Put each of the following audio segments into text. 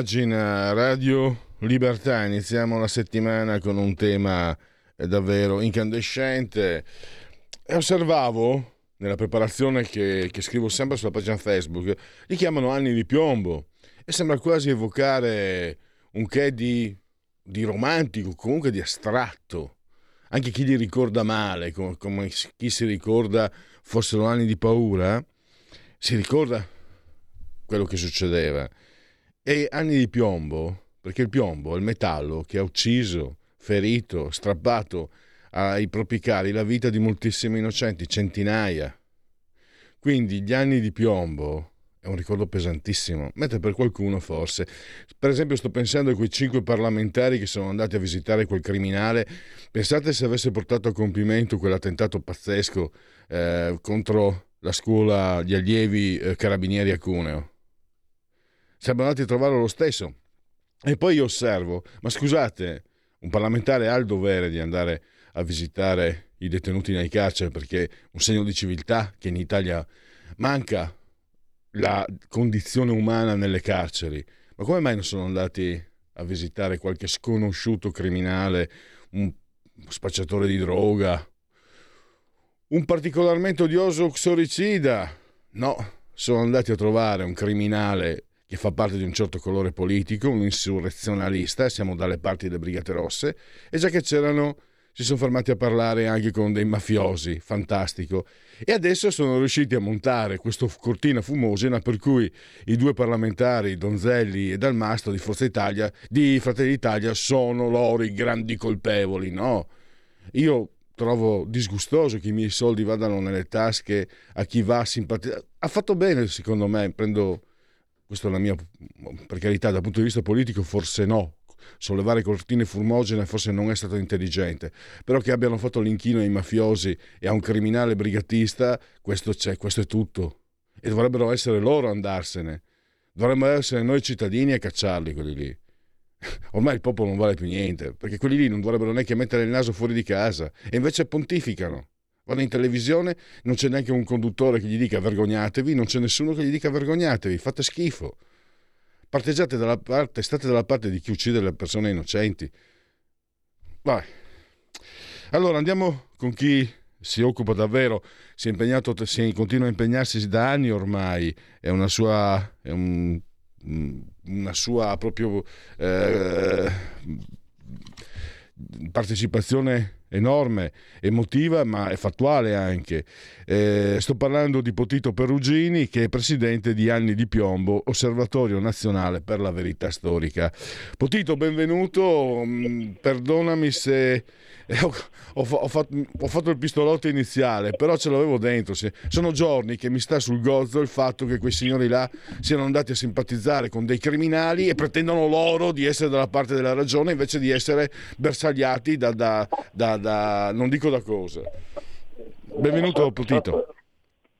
Pagina Radio Libertà, iniziamo la settimana con un tema davvero incandescente. E osservavo nella preparazione che, che, scrivo sempre sulla pagina Facebook, li chiamano anni di piombo e sembra quasi evocare un che di, di romantico, comunque di astratto. Anche chi li ricorda male, come, come chi si ricorda fossero anni di paura, si ricorda quello che succedeva. E anni di piombo, perché il piombo è il metallo che ha ucciso, ferito, strappato ai propri cari la vita di moltissimi innocenti, centinaia. Quindi gli anni di piombo è un ricordo pesantissimo, mentre per qualcuno forse. Per esempio sto pensando a quei cinque parlamentari che sono andati a visitare quel criminale. Pensate se avesse portato a compimento quell'attentato pazzesco eh, contro la scuola di allievi eh, carabinieri a Cuneo siamo andati a trovarlo lo stesso. E poi io osservo, ma scusate, un parlamentare ha il dovere di andare a visitare i detenuti nei carceri perché è un segno di civiltà che in Italia manca la condizione umana nelle carceri. Ma come mai non sono andati a visitare qualche sconosciuto criminale, un spacciatore di droga, un particolarmente odioso xoricida? No, sono andati a trovare un criminale che fa parte di un certo colore politico, un insurrezionalista, siamo dalle parti delle Brigate Rosse, e già che c'erano si sono fermati a parlare anche con dei mafiosi, fantastico. E adesso sono riusciti a montare questa cortina fumogena per cui i due parlamentari, Donzelli e Dalmastro di Forza Italia, di Fratelli d'Italia, sono loro i grandi colpevoli, no? Io trovo disgustoso che i miei soldi vadano nelle tasche a chi va a simpatizzare. Ha fatto bene, secondo me, prendo questa è la mia, per carità, dal punto di vista politico forse no, sollevare cortine fumogene forse non è stato intelligente, però che abbiano fatto l'inchino ai mafiosi e a un criminale brigatista, questo c'è, questo è tutto. E dovrebbero essere loro a andarsene. Dovremmo essere noi cittadini a cacciarli quelli lì. Ormai il popolo non vale più niente, perché quelli lì non dovrebbero neanche mettere il naso fuori di casa, e invece pontificano vanno in televisione, non c'è neanche un conduttore che gli dica vergognatevi, non c'è nessuno che gli dica vergognatevi, fate schifo. Parteggiate dalla parte, state dalla parte di chi uccide le persone innocenti. Vai. Allora andiamo con chi si occupa davvero, si è impegnato, si continua a impegnarsi da anni ormai, è una sua, è un, una sua proprio eh, partecipazione enorme, emotiva ma è fattuale anche. Eh, sto parlando di Potito Perugini che è presidente di Anni di Piombo, Osservatorio Nazionale per la Verità Storica. Potito, benvenuto, mm, perdonami se eh, ho, ho, ho, fatto, ho, fatto, il pistolotto iniziale, però ce l'avevo dentro. Sono giorni che mi sta sul gozzo il fatto che quei signori là siano andati a simpatizzare con dei criminali e pretendono loro di essere dalla parte della ragione invece di essere bersagliati da, da, da, da non dico da cosa. Benvenuto Potito.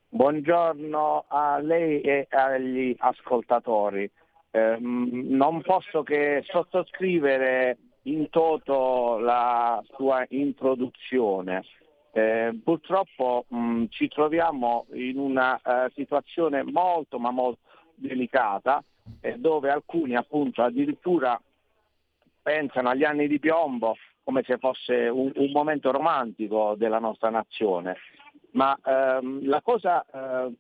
Buongiorno a lei e agli ascoltatori. Eh, non posso che sottoscrivere in toto la sua introduzione. Eh, purtroppo mh, ci troviamo in una uh, situazione molto ma molto delicata eh, dove alcuni appunto addirittura pensano agli anni di piombo come se fosse un, un momento romantico della nostra nazione. Ma ehm, la cosa eh,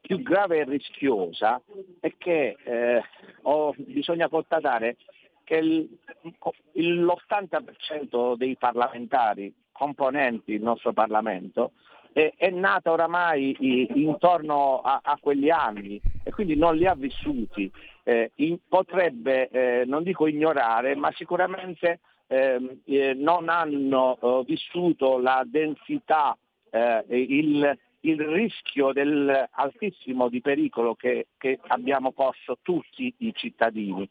più grave e rischiosa è che eh, oh, bisogna constatare che il, l'80% dei parlamentari componenti il nostro Parlamento è, è nata oramai intorno a, a, quegli anni e quindi non li ha vissuti. Eh, in, potrebbe, eh, non dico ignorare, ma sicuramente ehm, eh, non hanno eh, vissuto la densità, eh, il, il, rischio del altissimo di pericolo che, che, abbiamo posto tutti i cittadini.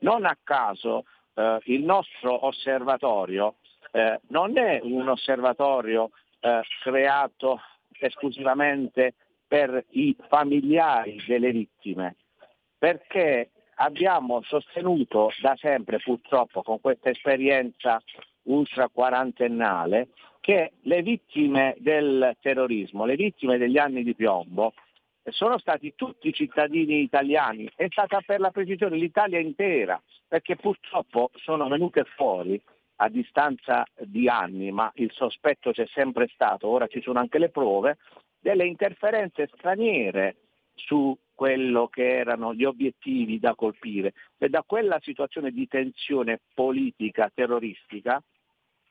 Non a caso eh, il nostro osservatorio eh, non è un osservatorio creato esclusivamente per i familiari delle vittime, perché abbiamo sostenuto da sempre purtroppo con questa esperienza ultra quarantennale che le vittime del terrorismo, le vittime degli anni di piombo, sono stati tutti cittadini italiani, è stata per la precisione l'Italia intera, perché purtroppo sono venute fuori a distanza di anni, ma il sospetto c'è sempre stato, ora ci sono anche le prove, delle interferenze straniere su quello che erano gli obiettivi da colpire. E da quella situazione di tensione politica terroristica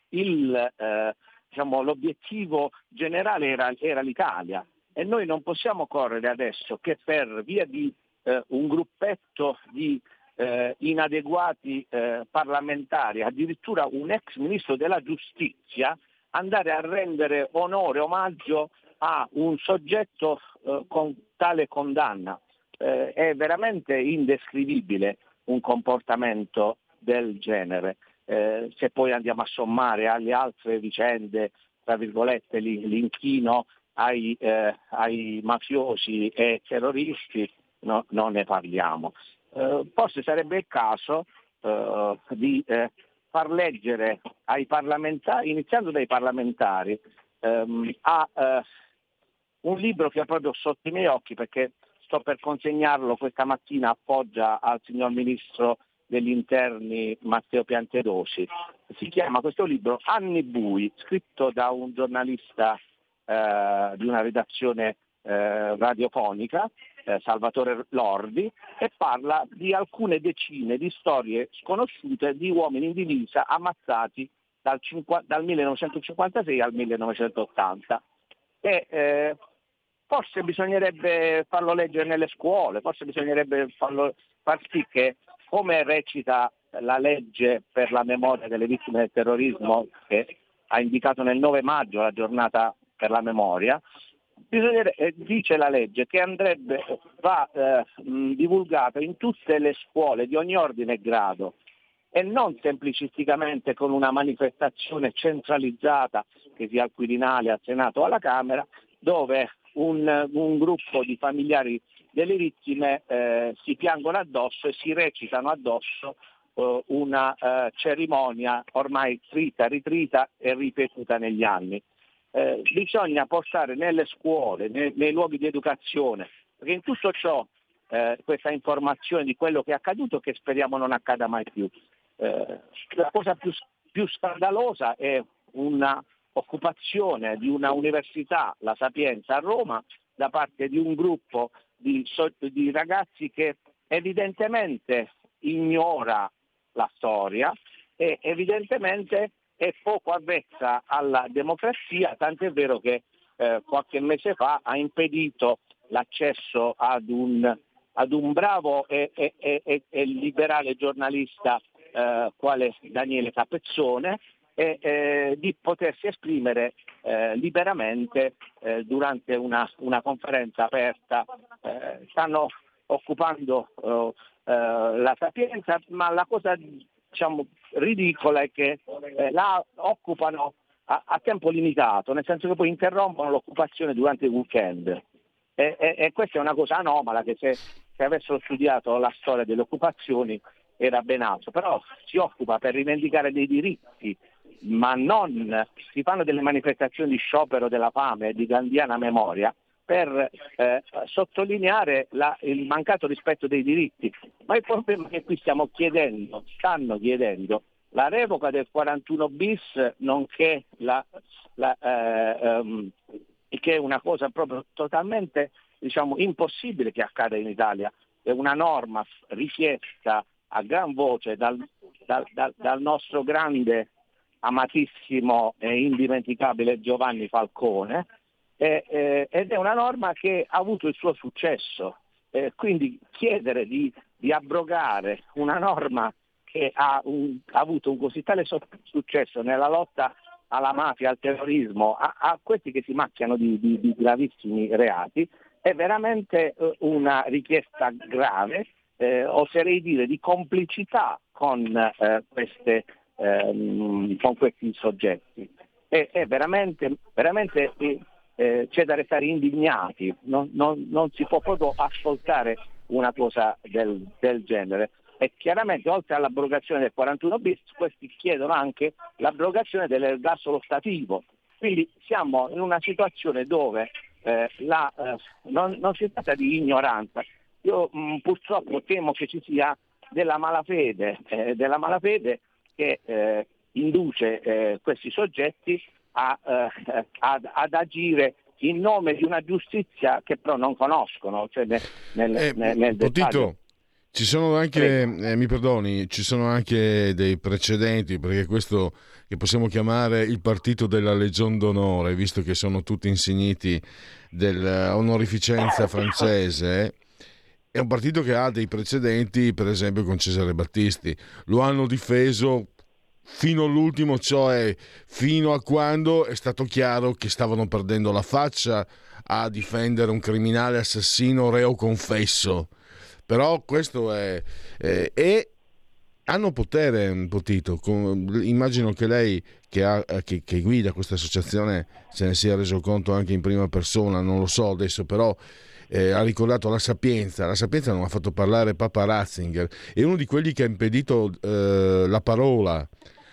il, eh, diciamo, l'obiettivo generale era, era, l'Italia. E noi non possiamo correre adesso che per via di eh, un gruppetto di eh, inadeguati eh, parlamentari, addirittura un ex ministro della giustizia, andare a rendere onore, omaggio a un soggetto eh, con tale condanna. Eh, è veramente indescrivibile un comportamento del genere. Eh, se poi andiamo a sommare alle altre vicende, tra virgolette, l'inchino ai, eh, ai mafiosi e terroristi, no, non ne parliamo. Eh, forse sarebbe il caso eh, di far leggere ai parlamentari, iniziando dai parlamentari, ehm, a un libro che ho proprio sotto i miei occhi perché sto per consegnarlo questa mattina appoggia al signor Ministro degli Interni Matteo Piantedosi. Si chiama questo libro Anni bui, scritto da un giornalista eh, di una redazione eh, radiofonica, eh, Salvatore Lordi, e parla di alcune decine di storie sconosciute di uomini in divisa ammazzati dal, dal 1956 al 1980 e eh, forse bisognerebbe farlo leggere nelle scuole, forse bisognerebbe farlo, far sì che, come recita la legge per la memoria delle vittime del terrorismo che ha indicato nel 9 maggio la giornata per la memoria, eh, dice la legge che andrebbe, va eh, divulgata in tutte le scuole di ogni ordine e grado e non semplicisticamente con una manifestazione centralizzata che sia al Quirinale, al Senato o alla Camera, dove un, un gruppo di familiari delle vittime eh, si piangono addosso e si recitano addosso eh, una eh, cerimonia ormai trita, ritrita e ripetuta negli anni. Eh, bisogna portare nelle scuole, nei, nei, luoghi di educazione, perché in tutto ciò eh, questa informazione di quello che è accaduto che speriamo non accada mai più. Eh, la cosa più, più scandalosa è una occupazione di una università, la Sapienza a Roma, da parte di un gruppo di, di ragazzi che evidentemente ignora la storia e evidentemente è poco avvezza alla democrazia, tant'è vero che eh, qualche mese fa ha impedito l'accesso ad un, ad un bravo e, e, e, e liberale giornalista eh, quale Daniele Capezzone, e eh, di potersi esprimere eh, liberamente eh, durante una, una, conferenza aperta. Eh, stanno occupando oh, eh, la sapienza, ma la cosa diciamo, ridicola è che eh, la occupano a, a, tempo limitato, nel senso che poi interrompono l'occupazione durante il weekend. E, e, e questa è una cosa anomala che se, se avessero studiato la storia delle occupazioni era ben altro, però si occupa per rivendicare dei diritti ma non si fanno delle manifestazioni di sciopero della fame di gandhiana memoria per eh, sottolineare la, il mancato rispetto dei diritti. Ma il problema è che qui stiamo chiedendo, stanno chiedendo, la revoca del 41 bis, nonché la, la, eh, um, che è una cosa proprio totalmente diciamo, impossibile che accada in Italia, è una norma richiesta a gran voce dal, dal, dal, dal nostro grande amatissimo e indimenticabile Giovanni Falcone eh, eh, ed è una norma che ha avuto il suo successo. Eh, quindi chiedere di, di, abrogare una norma che ha, un, ha avuto un così tale successo nella lotta alla mafia, al terrorismo, a, a questi che si macchiano di, di, di gravissimi reati, è veramente eh, una richiesta grave, eh, oserei dire di complicità con, eh, queste, ehm, con questi soggetti. È, è veramente, veramente eh, c'è da restare indignati, non, non, non, si può proprio ascoltare una cosa del, del genere e chiaramente oltre all'abrogazione del 41 bis questi chiedono anche l'abrogazione dell'ergastolo stativo. Quindi siamo in una situazione dove eh, la, eh, non, non, si tratta di ignoranza. Io mh, mm, purtroppo temo che ci sia della malafede, eh, della malafede che eh, induce eh, questi soggetti a, eh, ad, ad agire in nome di una giustizia che però non conoscono. Cioè nel, nel, eh, nel, nel ci sono anche, eh, mi perdoni, ci sono anche dei precedenti, perché questo che possiamo chiamare il partito della Legion d'Onore, visto che sono tutti insigniti dell'onorificenza francese, è un partito che ha dei precedenti, per esempio con Cesare Battisti. Lo hanno difeso fino all'ultimo, cioè fino a quando è stato chiaro che stavano perdendo la faccia a difendere un criminale assassino reo confesso però questo è... è e hanno potere, Potito. Immagino che lei, che, ha, che, che, guida questa associazione, se ne sia reso conto anche in prima persona, non lo so adesso, però eh, ha ricordato la Sapienza. La Sapienza non ha fatto parlare Papa Ratzinger, è uno di quelli che ha impedito eh, la parola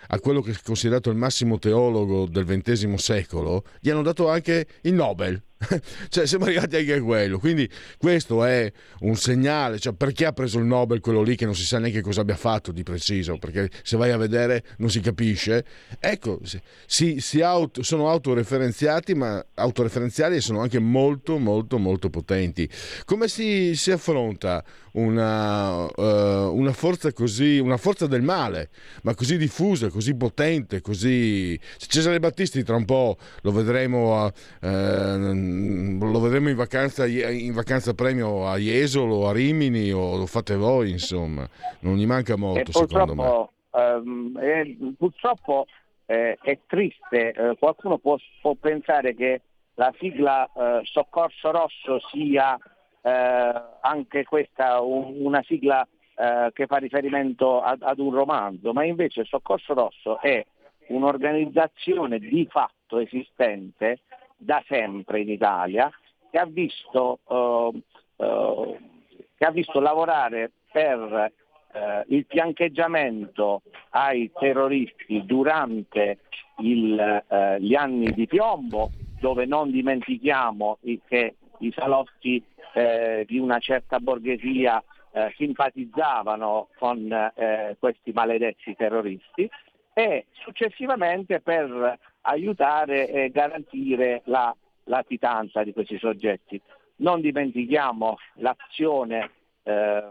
a quello che è considerato il massimo teologo del XX secolo, gli hanno dato anche il Nobel. cioè siamo arrivati anche a quello. Quindi questo è un segnale cioè, perché ha preso il Nobel quello lì che non si sa neanche cosa abbia fatto di preciso perché se vai a vedere non si capisce. Ecco si, si auto, sono autoreferenziati ma autoreferenziali e sono anche molto molto molto potenti. Come si, si affronta una, uh, una forza così una forza del male ma così diffusa così potente così Cesare Battisti tra un po' lo vedremo a, uh, lo vedremo in vacanza, in vacanza premio a Jesolo, a Rimini o lo fate voi, insomma, non gli manca molto secondo me. Ehm, eh, purtroppo eh, è triste, eh, qualcuno può, può, pensare che la sigla eh, Soccorso Rosso sia eh, anche questa un, una sigla eh, che fa riferimento ad, ad un romanzo, ma invece Soccorso Rosso è un'organizzazione di fatto esistente da sempre in Italia che ha visto, uh, uh, che ha visto lavorare per uh, il fiancheggiamento ai terroristi durante il, gli anni di piombo, dove non dimentichiamo che i salotti di una certa borghesia simpatizzavano con questi maledetti terroristi e successivamente per aiutare e garantire la latitanza di questi soggetti. Non dimentichiamo l'azione eh,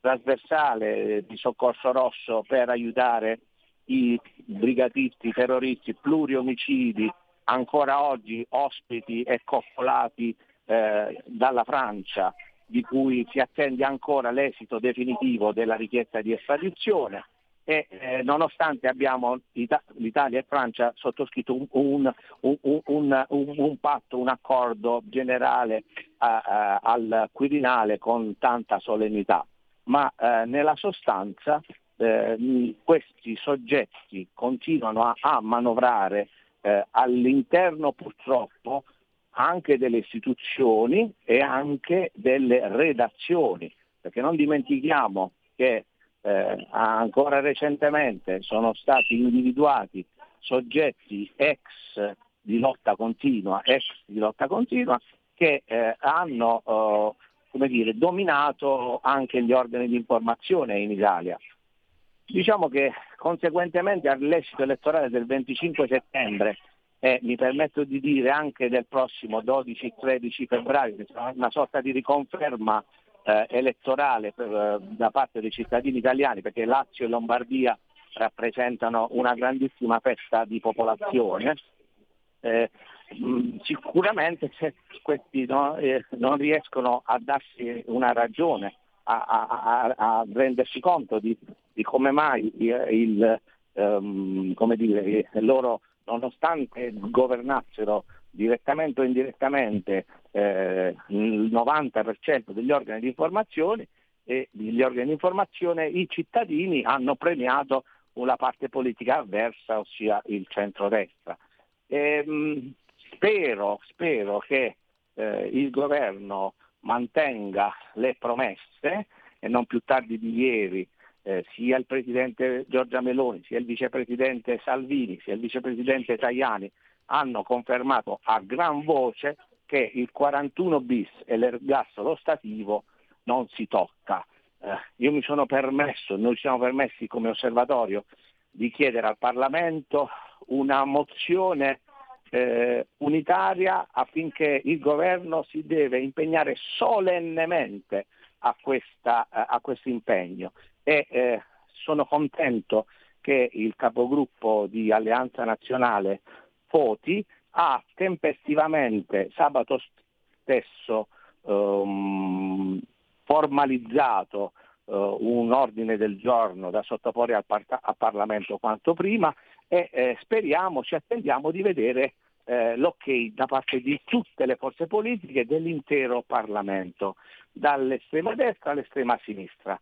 trasversale di Soccorso Rosso per aiutare i brigatisti, terroristi, pluriomicidi, ancora oggi ospiti e coccolati eh, dalla Francia, di cui si attende ancora l'esito definitivo della richiesta di estradizione. E eh, nonostante abbiamo l'Italia e Francia sottoscritto un, un, un, un patto, un accordo generale eh, al Quirinale con tanta solennità, ma eh, nella sostanza eh, questi soggetti continuano a, a manovrare eh, all'interno purtroppo anche delle istituzioni e anche delle redazioni, perché non dimentichiamo che eh, ancora recentemente sono stati individuati soggetti ex di lotta continua, ex di lotta continua che eh, hanno eh, dire, dominato anche gli organi di informazione in Italia. Diciamo che conseguentemente all'esito elettorale del 25 settembre e mi permetto di dire anche del prossimo 12-13 febbraio, che sarà una sorta di riconferma eh, elettorale per, eh, da parte dei cittadini italiani, perché Lazio e Lombardia rappresentano una grandissima festa di popolazione. Eh, mm, sicuramente se questi no, eh, non riescono a darsi una ragione, a, a, a, a rendersi conto di, di come mai il, um, come dire, loro nonostante governassero direttamente o indirettamente eh, il 90% degli organi di informazione e degli organi di informazione i cittadini hanno premiato una parte politica avversa, ossia il centrodestra. E, mh, spero, spero, che eh, il governo mantenga le promesse e non più tardi di ieri eh, sia il Presidente Giorgia Meloni, sia il Vicepresidente Salvini, sia il Vicepresidente Tajani hanno confermato a gran voce che il 41 bis e l'ergastolo stativo non si tocca. Eh, io mi sono permesso, noi siamo permessi come osservatorio di chiedere al Parlamento una mozione eh, unitaria affinché il governo si deve impegnare solennemente a, questa, a questo impegno e eh, sono contento che il capogruppo di Alleanza Nazionale Foti ha tempestivamente sabato stesso um, formalizzato uh, un ordine del giorno da sottoporre al, par- al Parlamento quanto prima e eh, speriamo, ci attendiamo di vedere eh, l'ok da parte di tutte le forze politiche dell'intero Parlamento, dall'estrema destra all'estrema sinistra.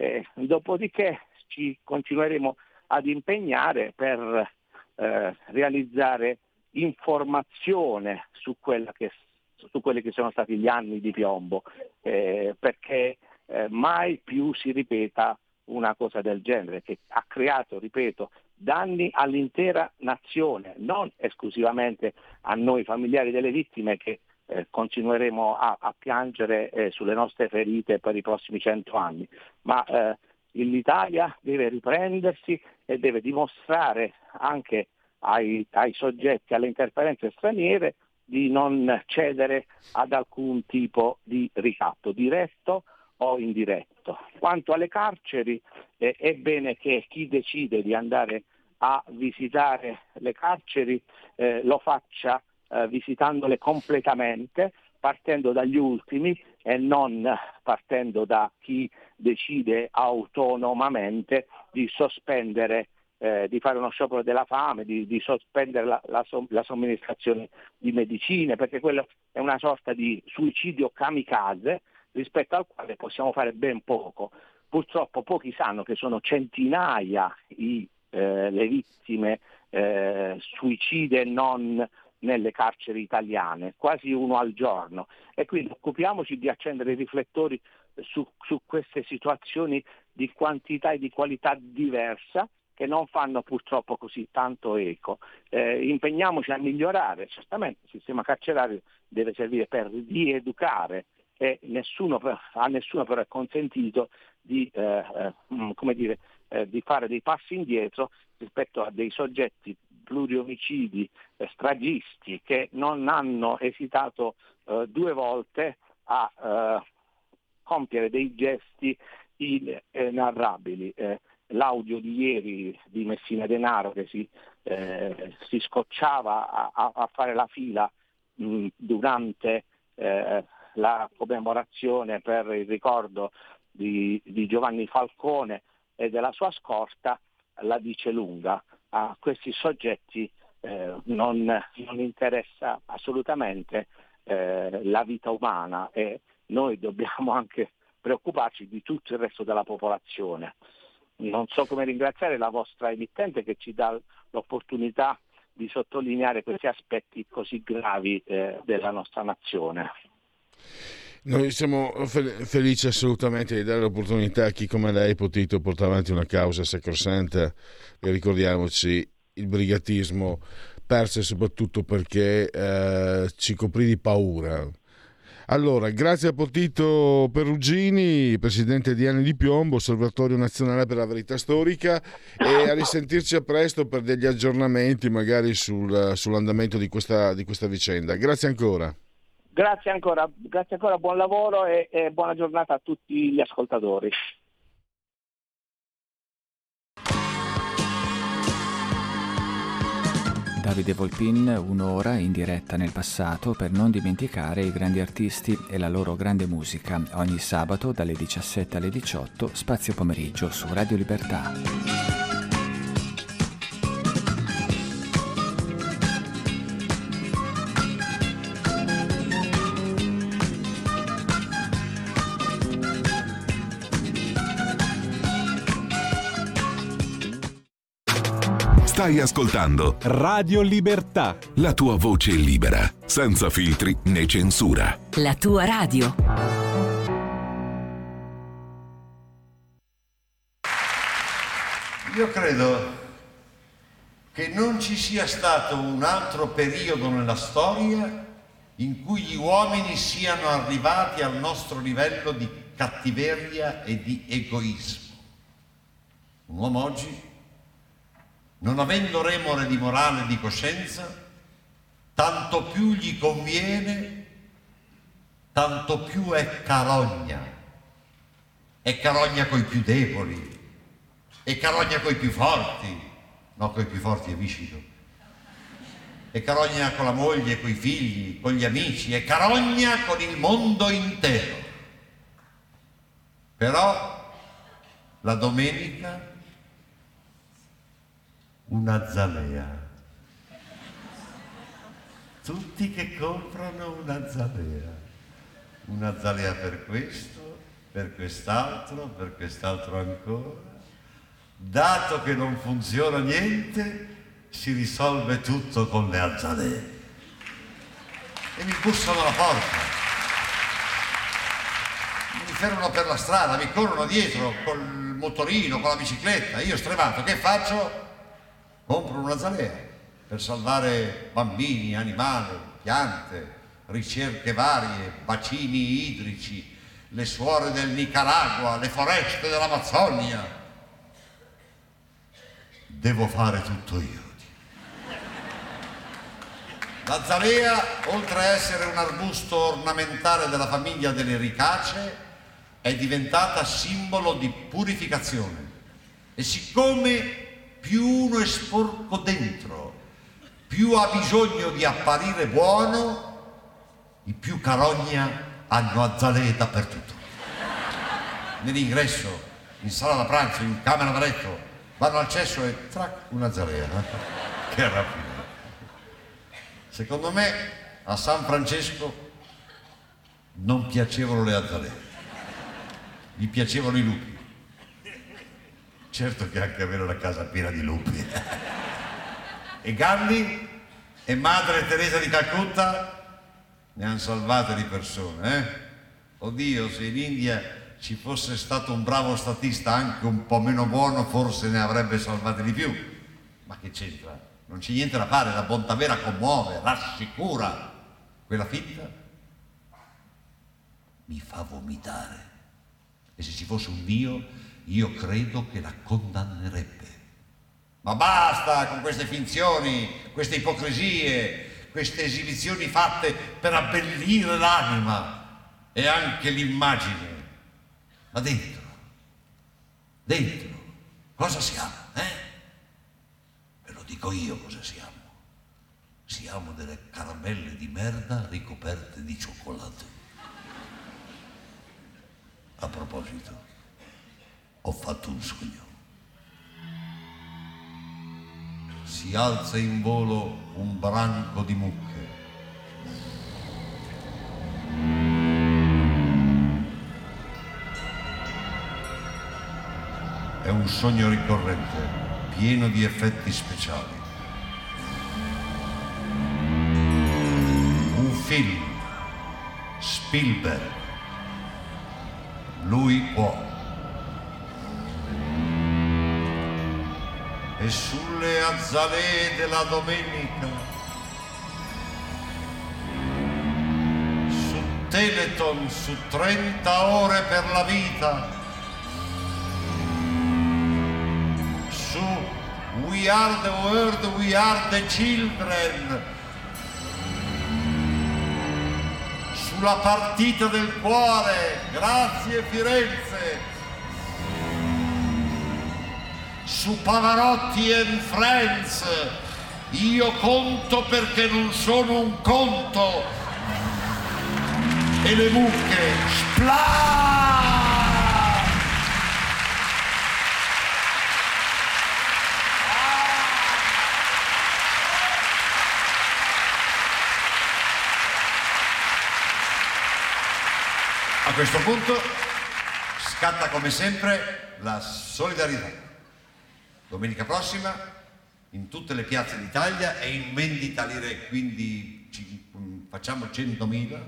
Eh, dopodiché ci continueremo ad impegnare per eh, realizzare informazione su, che, su, quelli che sono stati gli anni di piombo, eh, perché eh, mai più si ripeta una cosa del genere, che ha creato, ripeto, danni all'intera nazione, non esclusivamente a noi familiari delle vittime che eh, continueremo a, a piangere eh, sulle nostre ferite per i prossimi cento anni, ma eh, l'Italia deve riprendersi e deve dimostrare anche ai, ai soggetti, alle interferenze straniere, di non cedere ad alcun tipo di ricatto, diretto o indiretto. Quanto alle carceri, eh, è bene che chi decide di andare a visitare le carceri eh, lo faccia eh, visitandole completamente, partendo dagli ultimi e non partendo da chi decide autonomamente di sospendere eh, di fare uno sciopero della fame, di, di sospendere la, la, la, somministrazione di medicine, perché quello è una sorta di suicidio kamikaze rispetto al quale possiamo fare ben poco. Purtroppo pochi sanno che sono centinaia i, eh, le vittime eh, suicide non nelle carceri italiane, quasi uno al giorno. E quindi occupiamoci di accendere i riflettori su, su queste situazioni di quantità e di qualità diversa che non fanno purtroppo così tanto eco. Eh, impegniamoci a migliorare, certamente il sistema carcerario deve servire per rieducare e nessuno, a nessuno però è consentito di, eh, eh, dire, eh, di, fare dei passi indietro rispetto a dei soggetti pluriomicidi, eh, stragisti che non hanno esitato eh, due volte a eh, compiere dei gesti inarrabili l'audio di ieri di Messina Denaro che si, si scocciava a, a, fare la fila mh, durante eh, la commemorazione per il ricordo di, di, Giovanni Falcone e della sua scorta, la dice lunga. A questi soggetti eh, non, non, interessa assolutamente eh, la vita umana e noi dobbiamo anche preoccuparci di tutto il resto della popolazione non so come ringraziare la vostra emittente che ci dà l'opportunità di sottolineare questi aspetti così gravi eh, della nostra nazione. Noi siamo felici assolutamente di dare l'opportunità a chi come lei è potuto portare avanti una causa sacrosanta e ricordiamoci il brigatismo perse soprattutto perché eh, ci coprì di paura allora, grazie a Potito Perugini, presidente di Anni di Piombo, Osservatorio Nazionale per la Verità Storica e a risentirci a presto per degli aggiornamenti magari sul, sull'andamento di questa, di questa vicenda. Grazie ancora. Grazie ancora, grazie ancora, buon lavoro e, e buona giornata a tutti gli ascoltatori. Davide Volpin un'ora in diretta nel passato per non dimenticare i grandi artisti e la loro grande musica. Ogni sabato dalle 17 alle 18 spazio pomeriggio su Radio Libertà. Stai ascoltando Radio Libertà. La tua voce libera, senza filtri né censura. La tua radio. Io credo che non ci sia stato un altro periodo nella storia in cui gli uomini siano arrivati al nostro livello di cattiveria e di egoismo. Un uomo oggi non avendo remore di morale e di coscienza, tanto più gli conviene, tanto più è carogna. È carogna coi più deboli, è carogna coi più forti, no coi più forti è viscido. È carogna con la moglie, coi figli, con gli amici, è carogna con il mondo intero. Però la domenica una zalea. Tutti che comprano una zalea. Una zalea per questo, per quest'altro, per quest'altro ancora. Dato che non funziona niente, si risolve tutto con le azalee. E mi bussano alla porta. Mi fermano per la strada, mi corrono dietro col motorino, con la bicicletta. Io stremato, che faccio? Compro una zalea per salvare bambini, animali, piante, ricerche varie, bacini idrici, le suore del Nicaragua, le foreste dell'Amazzonia. Devo fare tutto io. La zalea, oltre a essere un arbusto ornamentale della famiglia delle ricacee, è diventata simbolo di purificazione. E siccome più uno è sporco dentro, più ha bisogno di apparire buono, i più carogna hanno azzalee dappertutto. Nell'ingresso, in sala da pranzo, in camera da letto, vanno al cesso e trac, una zalea. Eh? Che rapido. Secondo me a San Francesco non piacevano le azzalee, gli piacevano i lupi. Certo che anche avere la casa piena di lupi. e Gandhi e Madre Teresa di Calcutta ne hanno salvate di persone, eh? Oddio, se in India ci fosse stato un bravo statista anche un po' meno buono, forse ne avrebbe salvate di più. Ma che c'entra? Non c'è niente da fare, la bontà vera commuove, rassicura. Quella fitta mi fa vomitare. E se ci fosse un Dio io credo che la condannerebbe. Ma basta con queste finzioni, queste ipocrisie, queste esibizioni fatte per abbellire l'anima e anche l'immagine. Ma dentro, dentro, cosa siamo? Eh? Ve lo dico io cosa siamo. Siamo delle caramelle di merda ricoperte di cioccolato. A proposito, ho fatto un sogno. Si alza in volo un branco di mucche. È un sogno ricorrente, pieno di effetti speciali. Un film, Spielberg. Lui può. E sulle azzalee della domenica, su Teleton, su 30 ore per la vita, su We Are the World, We Are the Children, sulla partita del cuore, grazie Firenze, su Pavarotti and Friends, Io conto perché non sono un conto. E le mucche, spla! A questo punto scatta come sempre la solidarietà. Domenica prossima in tutte le piazze d'Italia è in vendita lire, quindi ci, facciamo 100.000,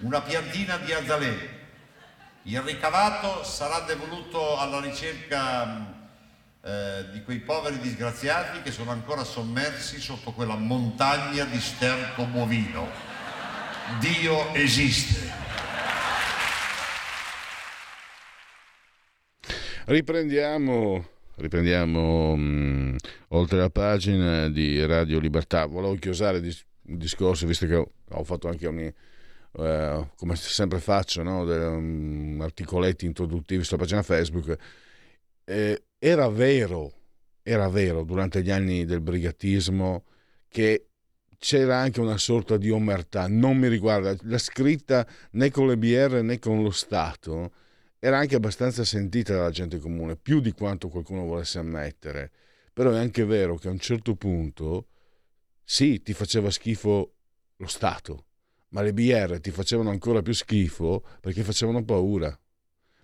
una piantina di azzalene. Il ricavato sarà devoluto alla ricerca eh, di quei poveri disgraziati che sono ancora sommersi sotto quella montagna di sterco bovino. Dio esiste. Riprendiamo, riprendiamo mh, oltre la pagina di Radio Libertà. Volevo chiusare il discorso, visto che ho, ho fatto anche ogni, eh, come sempre faccio, no? De, um, articoletti introduttivi sulla pagina Facebook. Eh, era vero, era vero durante gli anni del brigatismo che c'era anche una sorta di omertà, non mi riguarda, la scritta né con le BR né con lo Stato era anche abbastanza sentita dalla gente comune, più di quanto qualcuno volesse ammettere. Però è anche vero che a un certo punto, sì, ti faceva schifo lo Stato, ma le BR ti facevano ancora più schifo perché facevano paura,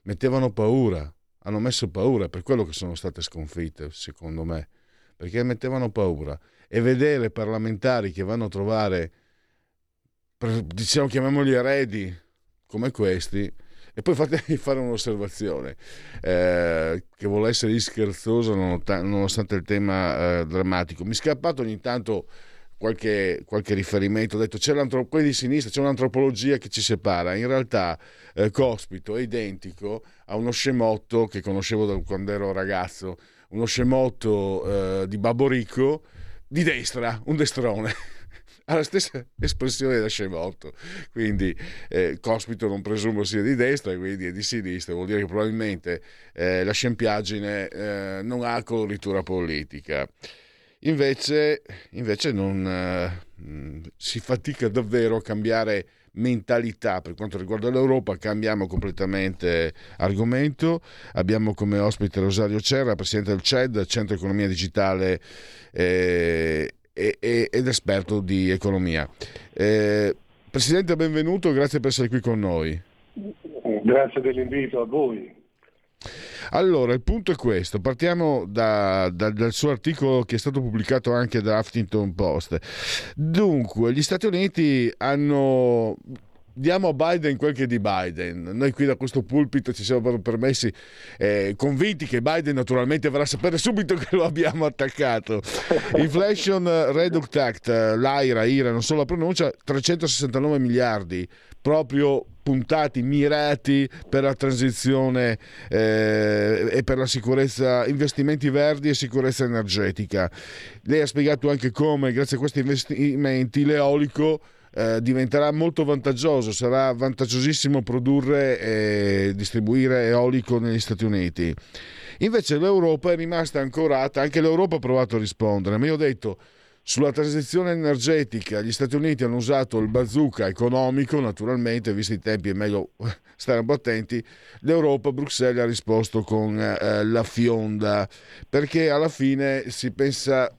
mettevano paura, hanno messo paura, per quello che sono state sconfitte, secondo me, perché mettevano paura. E vedere parlamentari che vanno a trovare, diciamo, chiamiamoli eredi, come questi, e poi fatemi fare un'osservazione, eh, che vuole essere scherzoso nonostante il tema eh, drammatico. Mi è scappato ogni tanto qualche, qualche riferimento, ho detto c'è quelli di sinistra, c'è un'antropologia che ci separa. In realtà eh, Cospito è identico a uno scemotto che conoscevo da quando ero ragazzo, uno scemotto eh, di Babbo Ricco di destra, un destrone ha la stessa espressione da scemotto. Quindi eh, Cospito non presumo sia di destra, quindi è di sinistra, vuol dire che probabilmente eh, la scempiaggine eh, non ha coloritura politica. Invece, invece non, eh, si fatica davvero a cambiare mentalità per quanto riguarda l'Europa, cambiamo completamente argomento. Abbiamo come ospite Rosario Cerra, presidente del CED, Centro Economia Digitale eh, ed esperto di economia. Eh, Presidente, benvenuto, grazie per essere qui con noi. Grazie dell'invito a voi. Allora, il punto è questo, partiamo da, da, dal suo articolo che è stato pubblicato anche da Huffington Post. Dunque, gli Stati Uniti hanno diamo a Biden quel che è di Biden. Noi qui da questo pulpito ci siamo permessi, eh, convinti che Biden naturalmente verrà a sapere subito che lo abbiamo attaccato. Inflation Reduct Act, l'AIRA, IRA, non so la pronuncia, 369 miliardi proprio puntati, mirati per la transizione eh, e per la sicurezza, investimenti verdi e sicurezza energetica. Lei ha spiegato anche come, grazie a questi investimenti, l'eolico eh, diventerà molto vantaggioso, sarà vantaggiosissimo produrre e distribuire eolico negli Stati Uniti. Invece l'Europa è rimasta ancorata, anche l'Europa ha provato a rispondere, ma io ho detto sulla transizione energetica gli Stati Uniti hanno usato il bazooka economico, naturalmente, visti i tempi è meglio stare un po' attenti, l'Europa, Bruxelles ha risposto con eh, la fionda, perché alla fine si pensa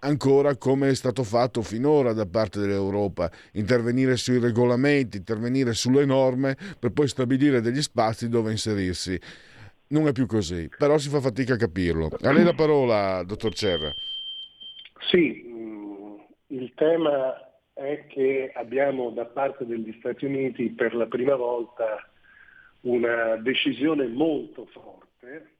ancora come è stato fatto finora da parte dell'Europa, intervenire sui regolamenti, intervenire sulle norme per poi stabilire degli spazi dove inserirsi. Non è più così, però si fa fatica a capirlo. A lei la parola, dottor Cerra. Sì, mm, il tema è che abbiamo da parte degli Stati Uniti per la prima volta una decisione molto forte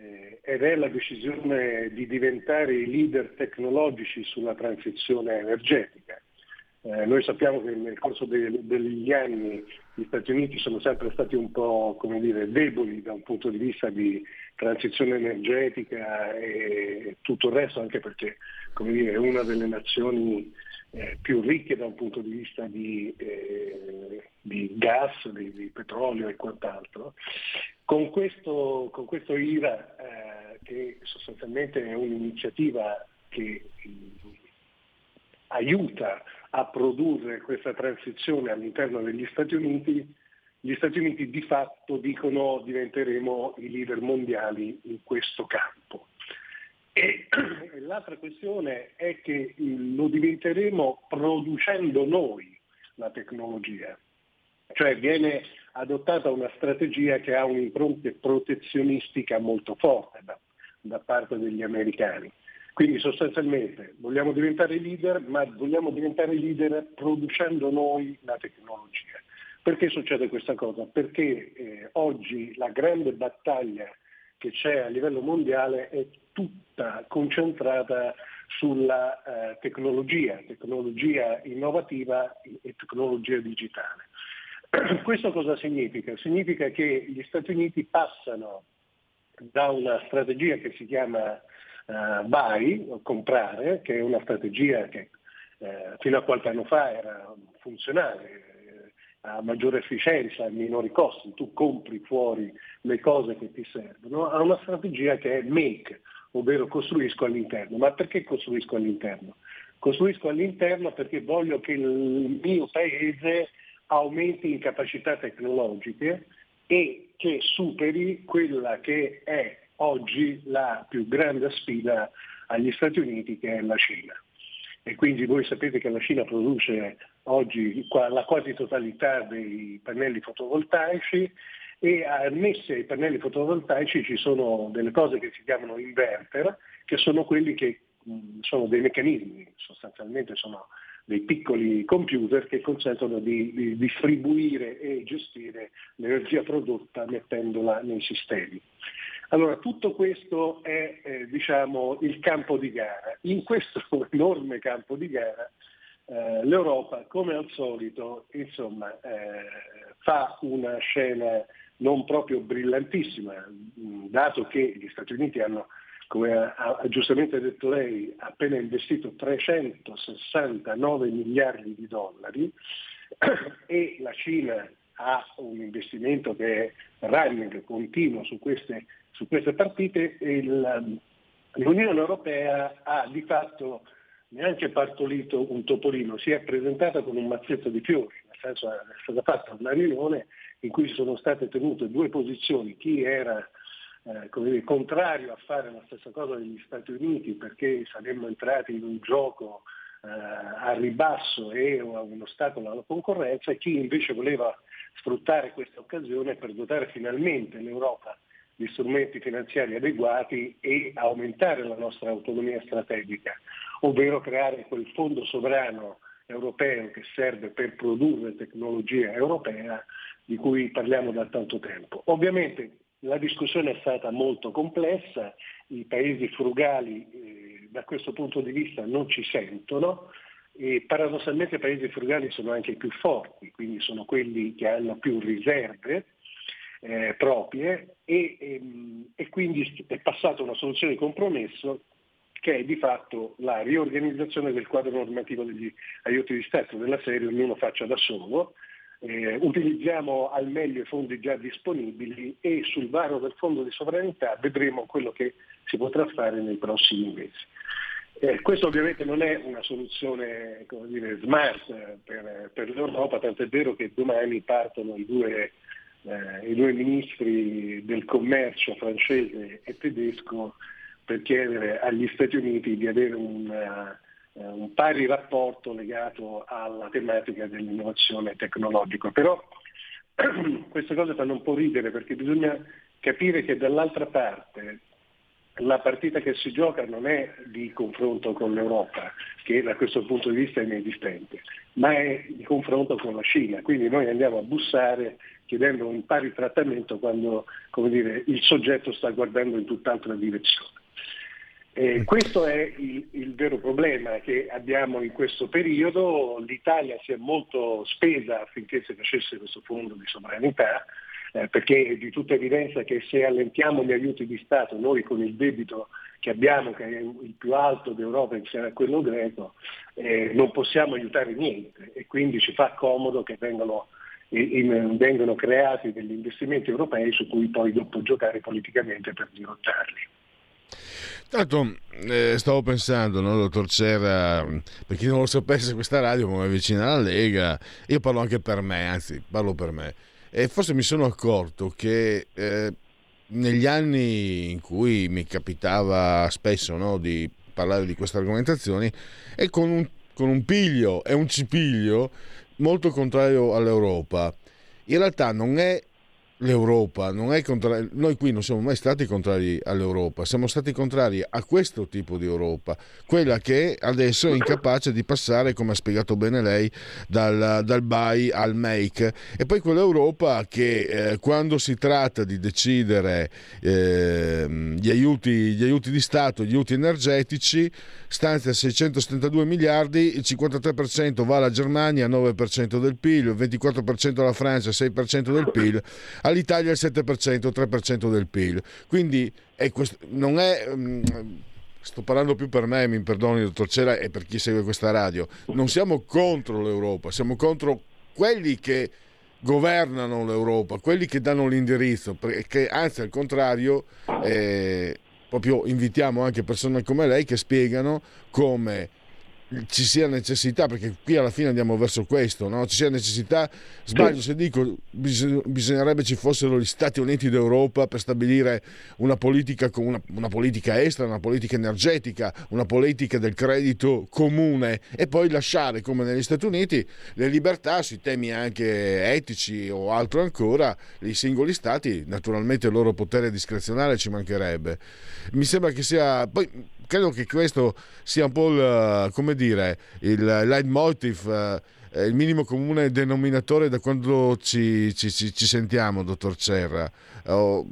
eh, ed è la decisione di diventare i leader tecnologici sulla transizione energetica. Eh, noi sappiamo che nel corso de- degli anni gli Stati Uniti sono sempre stati un po' dire, deboli da un punto di vista di transizione energetica e tutto il resto, anche perché dire, è una delle nazioni eh, più ricche da un punto di vista di, eh, di gas, di, di, petrolio e quant'altro. Con questo, con questo IRA, eh, che sostanzialmente è un'iniziativa che aiuta a produrre questa transizione all'interno degli Stati Uniti, gli Stati Uniti di fatto dicono diventeremo i leader mondiali in questo campo. E l'altra questione è che lo diventeremo producendo noi la tecnologia, cioè viene adottata una strategia che ha un'impronta protezionistica molto forte da, da parte degli americani. Quindi sostanzialmente vogliamo diventare leader, ma vogliamo diventare leader producendo noi la tecnologia. Perché succede questa cosa? Perché eh, oggi la grande battaglia che c'è a livello mondiale è tutta concentrata sulla eh, tecnologia, tecnologia innovativa e tecnologia digitale. Questo cosa significa? Significa che gli Stati Uniti passano da una strategia che si chiama uh, buy, comprare, che è una strategia che eh, fino a qualche anno fa era funzionale, eh, a maggiore efficienza, a minori costi, tu compri fuori le cose che ti servono, a una strategia che è make, ovvero costruisco all'interno. Ma perché costruisco all'interno? Costruisco all'interno perché voglio che il mio paese aumenti in capacità tecnologiche e che superi quella che è oggi la più grande sfida agli Stati Uniti che è la Cina. E quindi voi sapete che la Cina produce oggi la quasi totalità dei pannelli fotovoltaici e annesse ai pannelli fotovoltaici ci sono delle cose che si chiamano inverter, che sono quelli che sono dei meccanismi, sostanzialmente sono dei piccoli computer che consentono di, di distribuire e gestire l'energia prodotta mettendola nei sistemi. Allora, tutto questo è eh, diciamo, il campo di gara. In questo enorme campo di gara eh, l'Europa, come al solito, insomma, eh, fa una scena non proprio brillantissima, dato che gli Stati Uniti hanno, come ha, ha giustamente detto lei, appena investito 369 miliardi di dollari e la Cina ha un investimento che è running, continuo su queste su queste partite il, l'Unione Europea ha di fatto neanche partorito un topolino, si è presentata con un mazzetto di fiori, nel senso è stata fatta una riunione in cui sono state tenute due posizioni, chi era eh, dire, contrario a fare la stessa cosa degli Stati Uniti perché saremmo entrati in un gioco eh, a ribasso e a un ostacolo alla concorrenza e chi invece voleva sfruttare questa occasione per dotare finalmente l'Europa di strumenti finanziari adeguati e aumentare la nostra autonomia strategica, ovvero creare quel fondo sovrano europeo che serve per produrre tecnologia europea di cui parliamo da tanto tempo. Ovviamente la discussione è stata molto complessa, i paesi frugali eh, da questo punto di vista non ci sentono e paradossalmente i paesi frugali sono anche i più forti, quindi sono quelli che hanno più riserve eh, proprie e, e, ehm, e quindi è passata una soluzione di compromesso che è di fatto la riorganizzazione del quadro normativo degli aiuti di Stato della serie ognuno faccia da solo, eh, utilizziamo al meglio i fondi già disponibili e sul varo del fondo di sovranità vedremo quello che si potrà fare nei prossimi mesi. Eh, questo ovviamente non è una soluzione dire, smart per, per l'Europa, tant'è vero che domani partono i due eh, i due ministri del commercio francese e tedesco per chiedere agli Stati Uniti di avere un, uh, un pari rapporto legato alla tematica dell'innovazione tecnologica. Però queste cose fanno un po' ridere perché bisogna capire che dall'altra parte la partita che si gioca non è di confronto con l'Europa, che da questo punto di vista è inesistente, ma è di confronto con la Cina. Quindi noi andiamo a bussare chiedendo un pari trattamento quando dire, il soggetto sta guardando in tutt'altra direzione. Eh, questo è il, il, vero problema che abbiamo in questo periodo. L'Italia si è molto spesa affinché si facesse questo fondo di sovranità, eh, perché è di tutta evidenza che se allentiamo gli aiuti di Stato, noi con il debito che abbiamo, che è il più alto d'Europa insieme a quello greco, eh, non possiamo aiutare niente. E quindi ci fa comodo che vengano in, vengono creati degli investimenti europei su cui poi dopo giocare politicamente per dirottarli. Tanto eh, stavo pensando, no, dottor Cera, per chi non lo sapesse, questa radio come è vicina alla Lega, io parlo anche per me, anzi parlo per me, e forse mi sono accorto che eh, negli anni in cui mi capitava spesso no, di parlare di queste argomentazioni, è con un, con un piglio e un cipiglio molto contrario all'Europa. In realtà non è l'Europa, non è contrario, noi qui non siamo mai stati contrari all'Europa, siamo stati contrari a questo tipo di Europa, quella che adesso è incapace di passare, come ha spiegato bene lei, dal, dal buy al make. E poi quell'Europa che eh, quando si tratta di decidere eh, gli, aiuti, gli aiuti di Stato, gli aiuti energetici, stanzia 672 miliardi, il 53% va alla Germania, 9% del PIL, il 24% alla Francia, 6% del PIL all'Italia il 7%, 3% del PIL. Quindi è questo, non è... Um, sto parlando più per me, mi perdoni dottor Cera, e per chi segue questa radio, non siamo contro l'Europa, siamo contro quelli che governano l'Europa, quelli che danno l'indirizzo, perché anzi al contrario, eh, proprio invitiamo anche persone come lei che spiegano come ci sia necessità, perché qui alla fine andiamo verso questo, no? ci sia necessità, sbaglio se dico bisognerebbe ci fossero gli Stati Uniti d'Europa per stabilire una politica, una, una politica estera, una politica energetica, una politica del credito comune e poi lasciare come negli Stati Uniti le libertà sui temi anche etici o altro ancora, i singoli Stati, naturalmente il loro potere discrezionale ci mancherebbe. Mi sembra che sia... Poi, credo che questo sia un po' il, come dire, il leitmotiv, eh, il minimo comune denominatore da quando ci, ci, ci, sentiamo, dottor Cerra. Oh,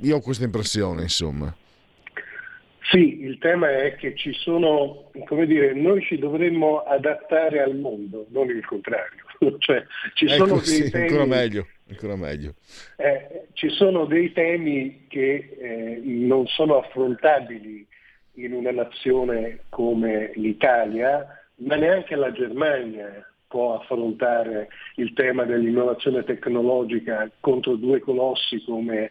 io ho questa impressione, insomma. Sì, il tema è che ci sono, come dire, noi ci dovremmo adattare al mondo, non il contrario. cioè, ci ecco, sono sì, dei temi, ancora meglio. Ancora meglio. Eh, ci sono dei temi che eh, non sono affrontabili in una nazione come l'Italia, ma neanche la Germania può affrontare il tema dell'innovazione tecnologica contro due colossi come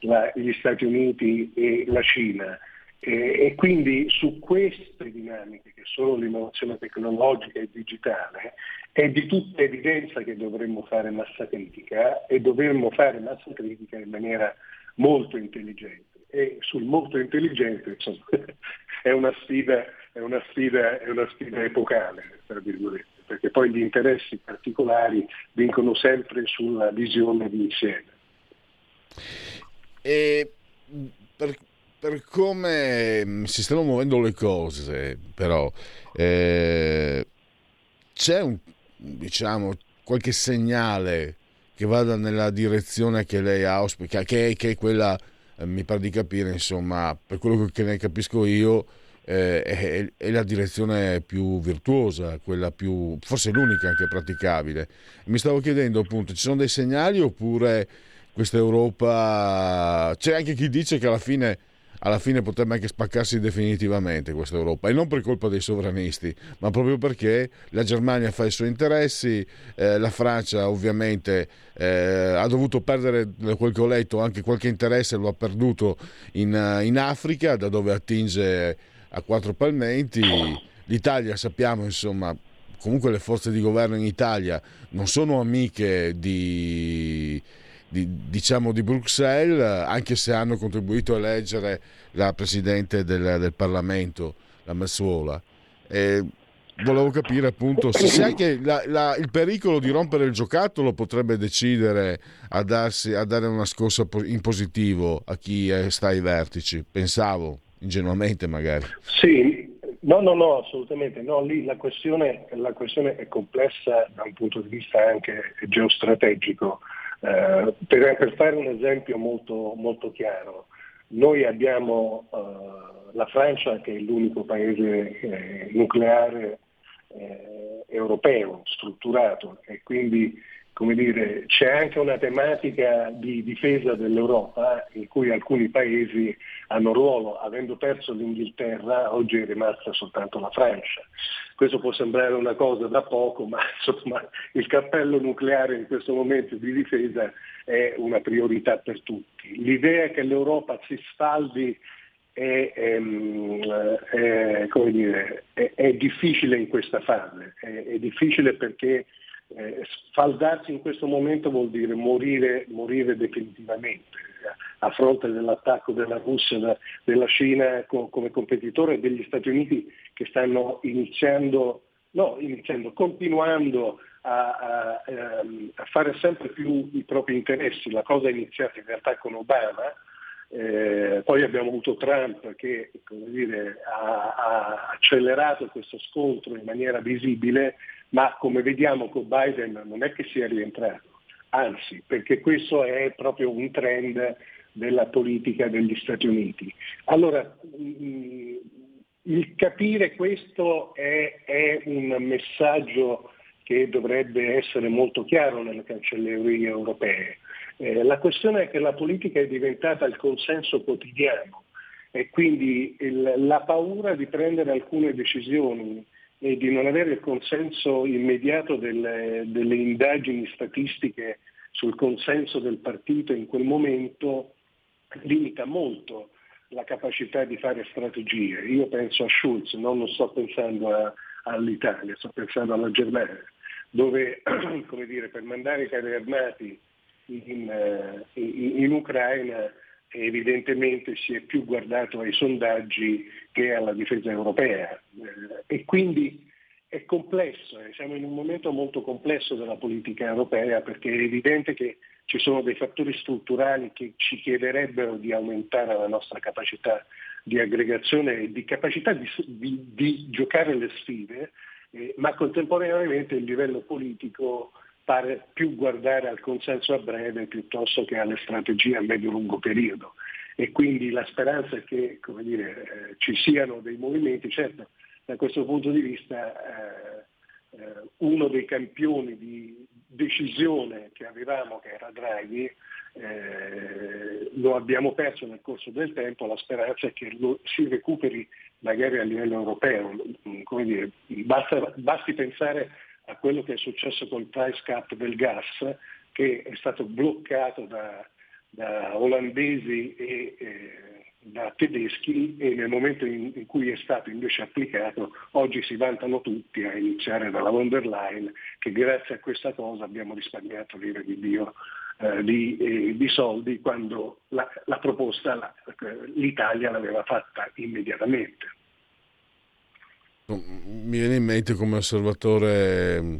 la, gli Stati Uniti e la Cina. E, e, quindi su queste dinamiche che sono l'innovazione tecnologica e digitale è di tutta evidenza che dovremmo fare massa critica e dovremmo fare massa critica in maniera molto intelligente e sul molto intelligente insomma, è, una sfida, è, una sfida, è una sfida epocale, tra virgolette, perché poi gli interessi particolari vincono sempre sulla visione di insieme. E per, per come mm, si stanno muovendo le cose, però, eh, c'è un, diciamo, qualche segnale che vada nella direzione che lei auspica, che, che è quella eh, mi pare di capire, insomma, per quello che ne capisco io, eh, è, è, la direzione più virtuosa, quella più, forse l'unica anche praticabile. Mi stavo chiedendo appunto, ci sono dei segnali oppure questa Europa... C'è anche chi dice che alla fine alla fine potrebbe anche spaccarsi definitivamente questa Europa e non per colpa dei sovranisti, ma proprio perché la Germania fa i suoi interessi, eh, la Francia ovviamente eh, ha dovuto perdere quel che ho letto, anche qualche interesse lo ha perduto in, eh, in Africa, da dove attinge a quattro palmenti. L'Italia sappiamo insomma comunque le forze di governo in Italia non sono amiche di, di, diciamo di Bruxelles, anche se hanno contribuito a eleggere la Presidente del, del Parlamento, la Messuola. E volevo capire appunto se anche la, la, il pericolo di rompere il giocattolo potrebbe decidere a, darsi, a dare una scossa in positivo a chi sta ai vertici, pensavo ingenuamente magari. Sì, no, no, no, assolutamente no, lì la questione, la questione è complessa da un punto di vista anche geostrategico. Eh, per, per, fare un esempio molto, molto chiaro, noi abbiamo eh, la Francia che è l'unico paese eh, nucleare eh, europeo strutturato e quindi dire, c'è anche una tematica di difesa dell'Europa in cui alcuni paesi hanno ruolo, avendo perso l'Inghilterra oggi è rimasta soltanto la Francia. Questo può sembrare una cosa da poco, ma insomma il cappello nucleare in questo momento di difesa è una priorità per tutti. L'idea che l'Europa si sfaldi è, ehm, è, è, dire, è, difficile in questa fase, è, difficile perché eh, faldarsi in questo momento vuol dire morire, morire definitivamente a fronte dell'attacco della Russia, della Cina co- come competitore e degli Stati Uniti che stanno iniziando, no, iniziando continuando a, a, ehm, a, fare sempre più i propri interessi. La cosa è iniziata in realtà con Obama, eh, poi abbiamo avuto Trump che dire, ha, ha, accelerato questo scontro in maniera visibile, ma come vediamo con Biden non è che sia rientrato, anzi, perché questo è proprio un trend della politica degli Stati Uniti. Allora, mm, il capire questo è, è un messaggio che dovrebbe essere molto chiaro nelle cancellerie europee. Eh, la questione è che la politica è diventata il consenso quotidiano e quindi il, la paura di prendere alcune decisioni e di non avere il consenso immediato delle, delle indagini statistiche sul consenso del partito in quel momento limita molto la capacità di fare strategie. Io penso a Schulz, non, non sto pensando a, all'Italia, sto pensando alla Germania, dove dire, per mandare i carri armati in, eh, in, in Ucraina evidentemente si è più guardato ai sondaggi che alla difesa europea eh, e quindi è complesso, eh, siamo in un momento molto complesso della politica europea perché è evidente che ci sono dei fattori strutturali che ci chiederebbero di aumentare la nostra capacità di aggregazione e di capacità di, di, di giocare le sfide, eh, ma contemporaneamente il livello politico pare più guardare al consenso a breve piuttosto che alle strategie a medio-lungo periodo. E quindi la speranza è che dire, eh, ci siano dei movimenti, certo da questo punto di vista eh, eh, uno dei campioni di decisione che avevamo, che era Draghi, eh, lo abbiamo perso nel corso del tempo, la speranza è che lo si recuperi magari a livello europeo. Dire, basta, basti pensare a quello che è successo col price cap del gas che è stato bloccato da, da olandesi e eh, da tedeschi e nel momento in, in, cui è stato invece applicato oggi si vantano tutti a iniziare dalla von der Leyen che grazie a questa cosa abbiamo risparmiato l'ira di Dio eh, di, eh, di, soldi quando la, la proposta la, l'Italia l'aveva fatta immediatamente. Mi viene in mente come osservatore mm,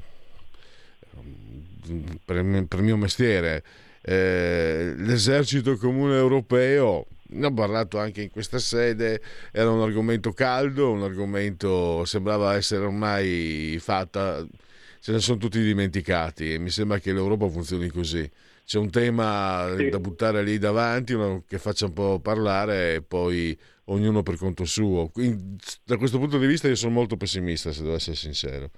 per, per mio mestiere eh, l'esercito comune europeo ne ho parlato anche in questa sede, era un argomento caldo, un argomento sembrava essere ormai fatta, se ne sono tutti dimenticati e mi sembra che l'Europa funzioni così. C'è un tema sì. da buttare lì davanti, che faccia un po' parlare e poi ognuno per conto suo. Quindi, da questo punto di vista io sono molto pessimista, se devo essere sincero.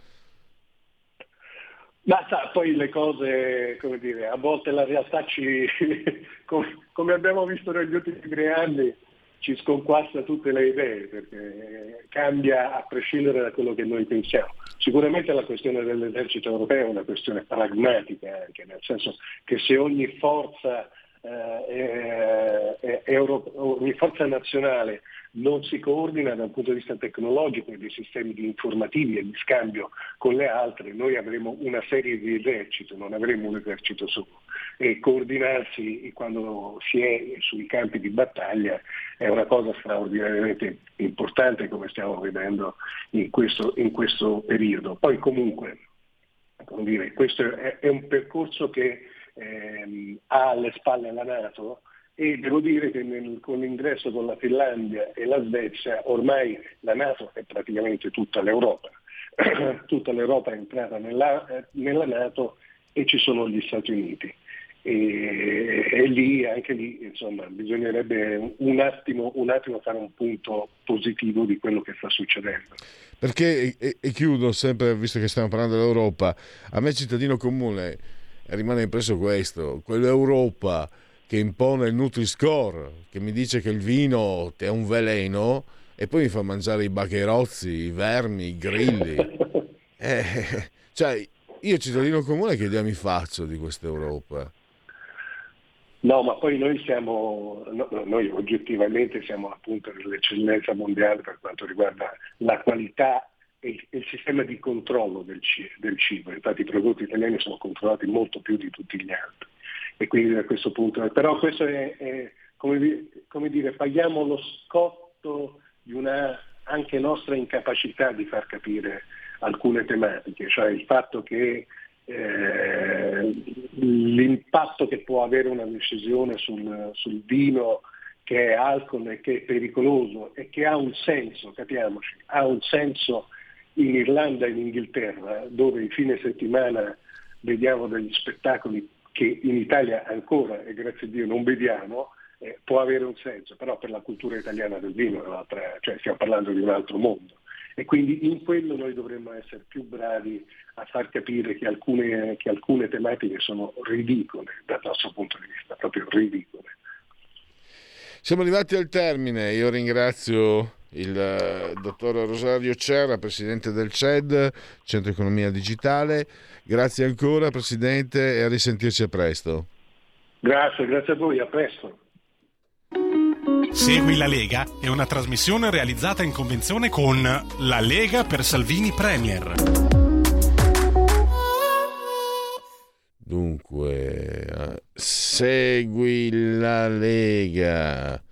Ma sa, poi le cose, come dire, a volte la realtà ci, come abbiamo visto negli ultimi tre anni, ci sconquassa tutte le idee, perché cambia a prescindere da quello che noi pensiamo. Sicuramente la questione dell'esercito europeo è una questione pragmatica, anche nel senso che se ogni forza, eh, eh, euro, ogni forza nazionale non si coordina da un punto di vista tecnologico e dei sistemi di informativi e di scambio con le altre, noi avremo una serie di eserciti, non avremo un esercito solo. E coordinarsi quando si è sui campi di battaglia è una cosa straordinariamente importante come stiamo vedendo in questo, in questo periodo. Poi comunque, dire, questo è, è, un percorso che ehm, ha alle spalle la Nato, e devo dire che nel, con l'ingresso con la Finlandia e la Svezia ormai la Nato è praticamente tutta l'Europa. tutta l'Europa è entrata nella, nella, Nato e ci sono gli Stati Uniti. E, e lì, anche lì, insomma, bisognerebbe un attimo, un attimo, fare un punto positivo di quello che sta succedendo. Perché, e, e chiudo sempre, visto che stiamo parlando dell'Europa, a me cittadino comune rimane impresso questo, quell'Europa che impone il Nutri-Score, che mi dice che il vino è un veleno e poi mi fa mangiare i bacherozzi, i vermi, i grilli. Eh, cioè, io cittadino comune che idea mi faccio di questa Europa? No, ma poi noi siamo, no, noi oggettivamente siamo appunto nell'eccellenza mondiale per quanto riguarda la qualità e il, il sistema di controllo del, del, cibo. Infatti i prodotti italiani sono controllati molto più di tutti gli altri. E quindi da questo punto, però questo è, è come, come, dire, paghiamo lo scotto di una anche nostra incapacità di far capire alcune tematiche, cioè il fatto che eh, l'impatto che può avere una decisione sul, sul vino che è alcol e che è pericoloso e che ha un senso, capiamoci, ha un senso in Irlanda e in Inghilterra, dove in fine settimana vediamo degli spettacoli che in Italia ancora, e grazie a Dio, non vediamo, eh, può avere un senso, però per la cultura italiana del vino cioè stiamo parlando di un altro mondo. E quindi in quello noi dovremmo essere più bravi a far capire che alcune, che alcune tematiche sono ridicole dal nostro punto di vista, proprio ridicole. Siamo arrivati al termine, io ringrazio il eh, dottor Rosario Cerra, presidente del CED, Centro Economia Digitale. Grazie ancora Presidente e a risentirci a presto. Grazie, grazie a voi, a presto. Segui la Lega è una trasmissione realizzata in convenzione con La Lega per Salvini Premier. Dunque, eh, segui la Lega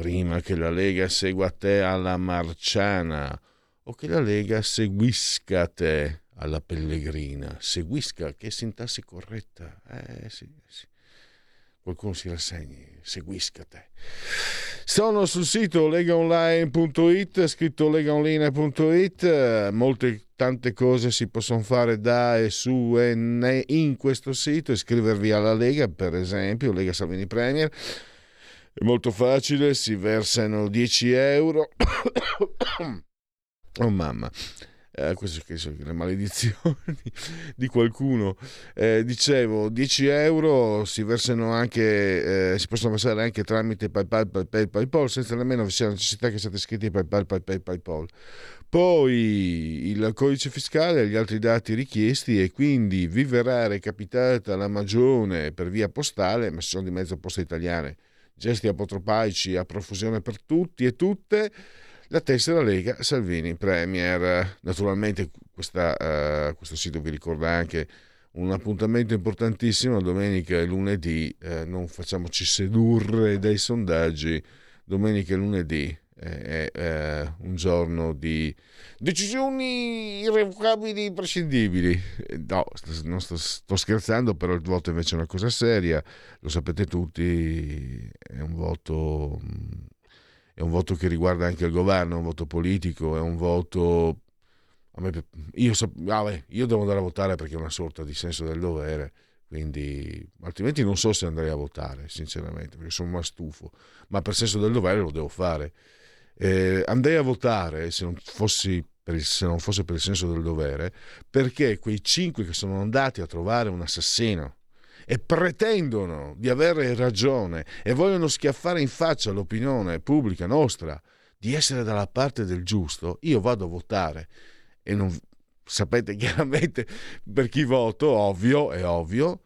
prima che la Lega segua te alla Marciana o che la Lega seguisca te alla Pellegrina. Seguisca, che sintassi corretta. Eh sì, sì qualcuno si rassegni, seguisca te. Sono sul sito legaonline.it, scritto legaonline.it, molte tante cose si possono fare da e su e in questo sito, iscrivervi alla Lega, per esempio, Lega Salvini Premier. È molto facile, si versano 10 euro. oh mamma eh, queste sono le maledizioni di qualcuno. Eh, dicevo, 10 euro si versano anche, eh, si possono versare anche tramite PayPal, PayPal, PayPal, senza nemmeno sia la necessità che siate iscritti PayPal, PayPal, PayPal. Poi il codice fiscale e gli altri dati richiesti e quindi vi verrà recapitata la magione per via postale, ma ci sono di mezzo poste italiane, gesti apotropaici a profusione per tutti e tutte. La tessera Lega Salvini Premier. Naturalmente questa, uh, questo sito vi ricorda anche un appuntamento importantissimo. Domenica e lunedì, uh, non facciamoci sedurre dai sondaggi, domenica e lunedì è, è un giorno di decisioni irrevocabili imprescindibili. No, non sto, sto, scherzando, però il voto invece è una cosa seria, lo sapete tutti, è un voto è un voto che riguarda anche il governo, è un voto politico, è un voto... Io, ah io, devo andare a votare perché è una sorta di senso del dovere, quindi altrimenti non so se andrei a votare, sinceramente, perché sono una stufo, ma per senso del dovere lo devo fare. Eh, andrei a votare se non, fossi se non fosse per il senso del dovere, perché quei cinque che sono andati a trovare un assassino e pretendono di avere ragione e vogliono schiaffare in faccia l'opinione pubblica nostra di essere dalla parte del giusto, io vado a votare. E non sapete chiaramente per chi voto, ovvio, è ovvio,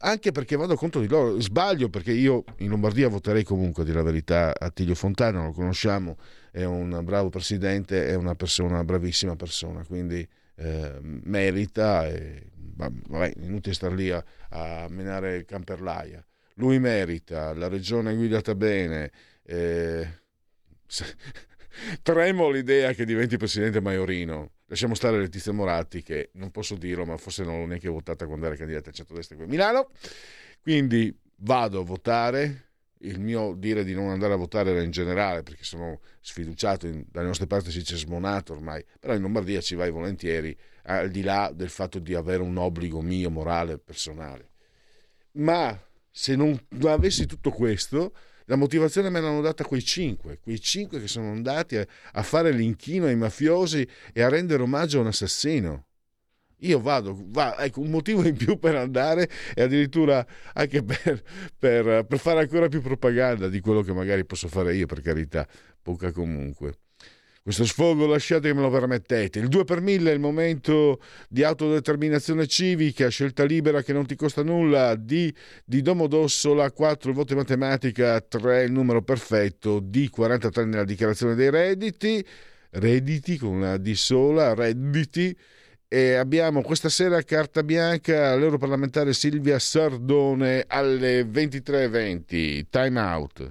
anche perché vado contro di loro. Sbaglio perché io in Lombardia voterei comunque, di la verità, Attilio Fontana, lo conosciamo, è un bravo presidente, è una persona, una bravissima persona, quindi eh, merita e vabbè, inutile star lì a, a menare camperlaia. Lui merita, la regione è guidata bene. Eh, tremo l'idea che diventi presidente Maiorino. Lasciamo stare Letizia Moratti, che non posso dirlo, ma forse non l'ho neanche votata quando era candidata al centro-destra qui a Milano. Quindi vado a votare. Il mio dire di non andare a votare era in generale, perché sono sfiduciato, in, dalle nostre parti si dice smonato ormai, però in Lombardia ci vai volentieri al di là del fatto di avere un obbligo mio morale personale. Ma se non avessi tutto questo, la motivazione me l'hanno data quei cinque, quei cinque che sono andati a, a, fare l'inchino ai mafiosi e a rendere omaggio a un assassino. Io vado, va, ecco, un motivo in più per andare e addirittura anche per, per, per fare ancora più propaganda di quello che magari posso fare io, per carità, poca comunque. Questo sfogo lasciate che me lo permettete. Il 2 per 1000 è il momento di autodeterminazione civica, scelta libera che non ti costa nulla, D di Domodossola, 4 voto in matematica, 3 il numero perfetto, D 43 nella dichiarazione dei redditi, redditi con una D sola, redditi. E abbiamo questa sera carta bianca all'europarlamentare Silvia Sardone alle 23.20. Time out.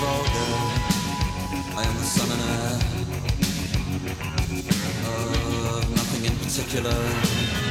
vulgar. I am the son and heir of nothing in particular.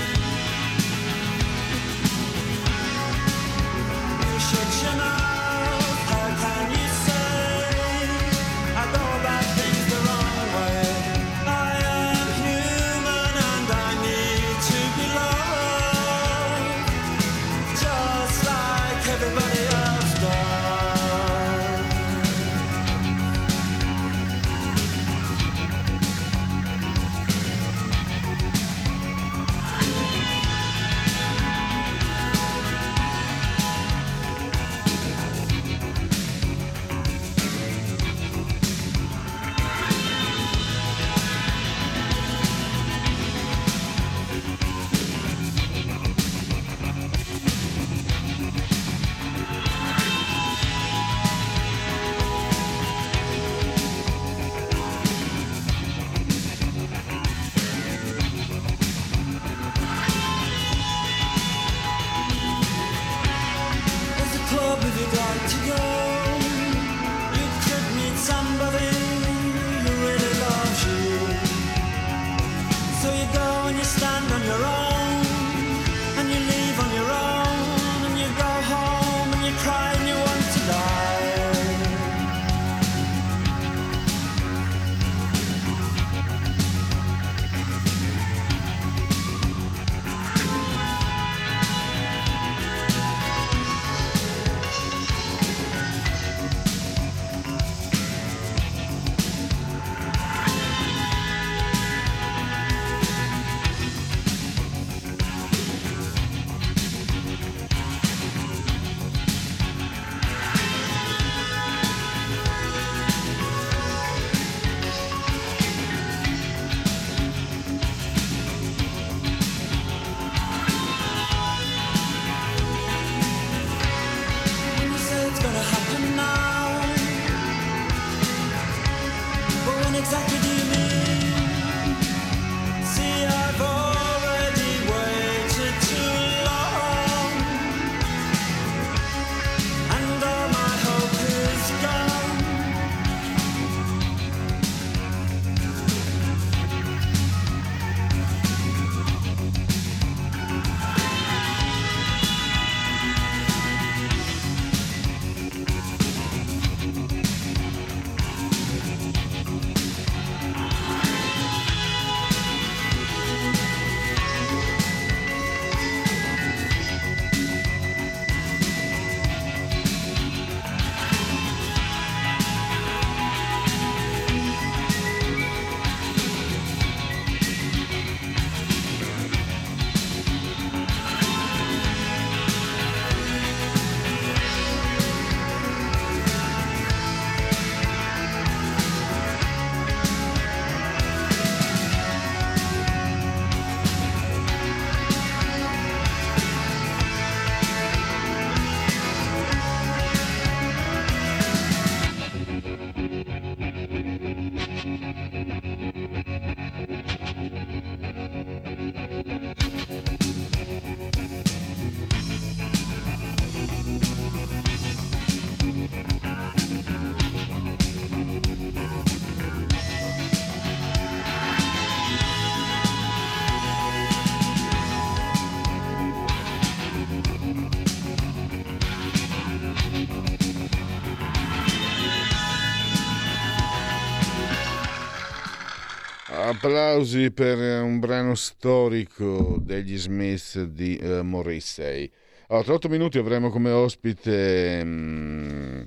Applausi per un brano storico degli Smith di uh, Morrissey. Allora, tra otto minuti avremo come ospite um,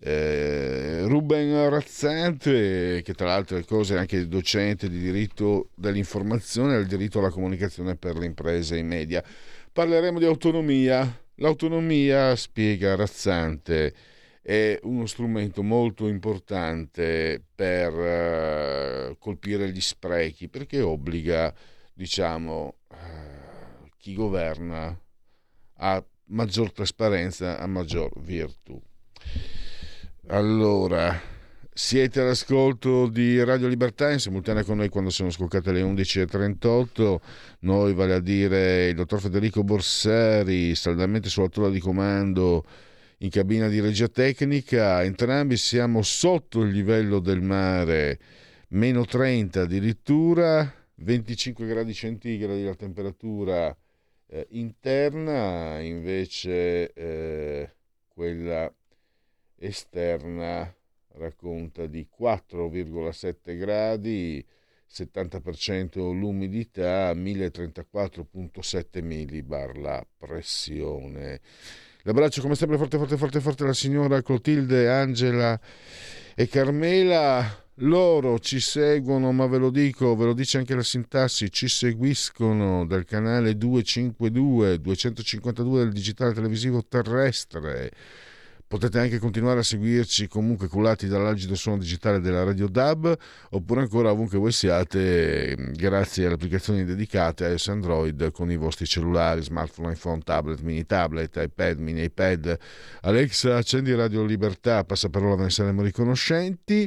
eh, Ruben Razzante, che tra le altre cose è anche docente di diritto dell'informazione e del diritto alla comunicazione per le imprese e i media. Parleremo di autonomia. L'autonomia, spiega Razzante, è uno strumento molto importante per uh, colpire gli sprechi perché obbliga, diciamo, uh, chi governa a maggior trasparenza, a maggior virtù. Allora, siete all'ascolto di Radio Libertà in simultanea con noi quando sono scoccate le 11.38. Noi, vale a dire il dottor Federico Borsari, saldamente sulla tolla di comando in cabina di regia tecnica, entrambi siamo sotto il livello del mare, meno 30 addirittura, 25 gradi centigradi la temperatura eh, interna, invece eh, quella esterna racconta di 4,7 gradi, 70% l'umidità, 1034,7 millibar la pressione. L'abbraccio come sempre forte forte forte forte alla signora Clotilde, Angela e Carmela. Loro ci seguono, ma ve lo dico, ve lo dice anche la sintassi, ci seguiscono dal canale 252, 252 del digitale televisivo terrestre Potete anche continuare a seguirci comunque cullati dall'agido suono digitale della Radio DAB oppure ancora ovunque voi siate grazie alle applicazioni dedicate a iOS Android con i vostri cellulari, smartphone, iPhone, tablet, mini tablet, iPad, mini iPad. Alexa, accendi Radio Libertà, passa parola, ve ne saremo riconoscenti.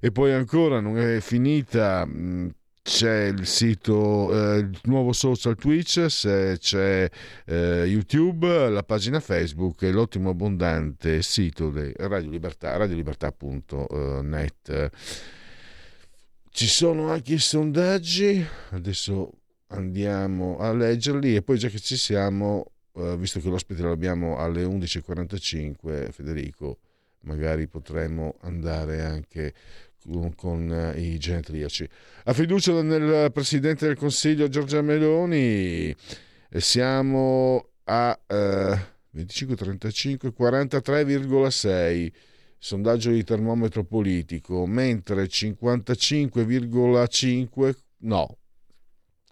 E poi ancora non è finita c'è il sito, eh, il nuovo social Twitch, c'è eh, YouTube, la pagina Facebook e l'ottimo abbondante sito di Radio Libertà, radiolibertà.net. Ci sono anche i sondaggi, adesso andiamo a leggerli e poi già che ci siamo, eh, visto che l'ospite l'abbiamo alle 11.45, Federico, magari potremmo andare anche con, con eh, i genetriaci. A fiducia nel Presidente del Consiglio Giorgia Meloni siamo a eh, 25, 35, 43,6 sondaggio di termometro politico, mentre 55,5 no,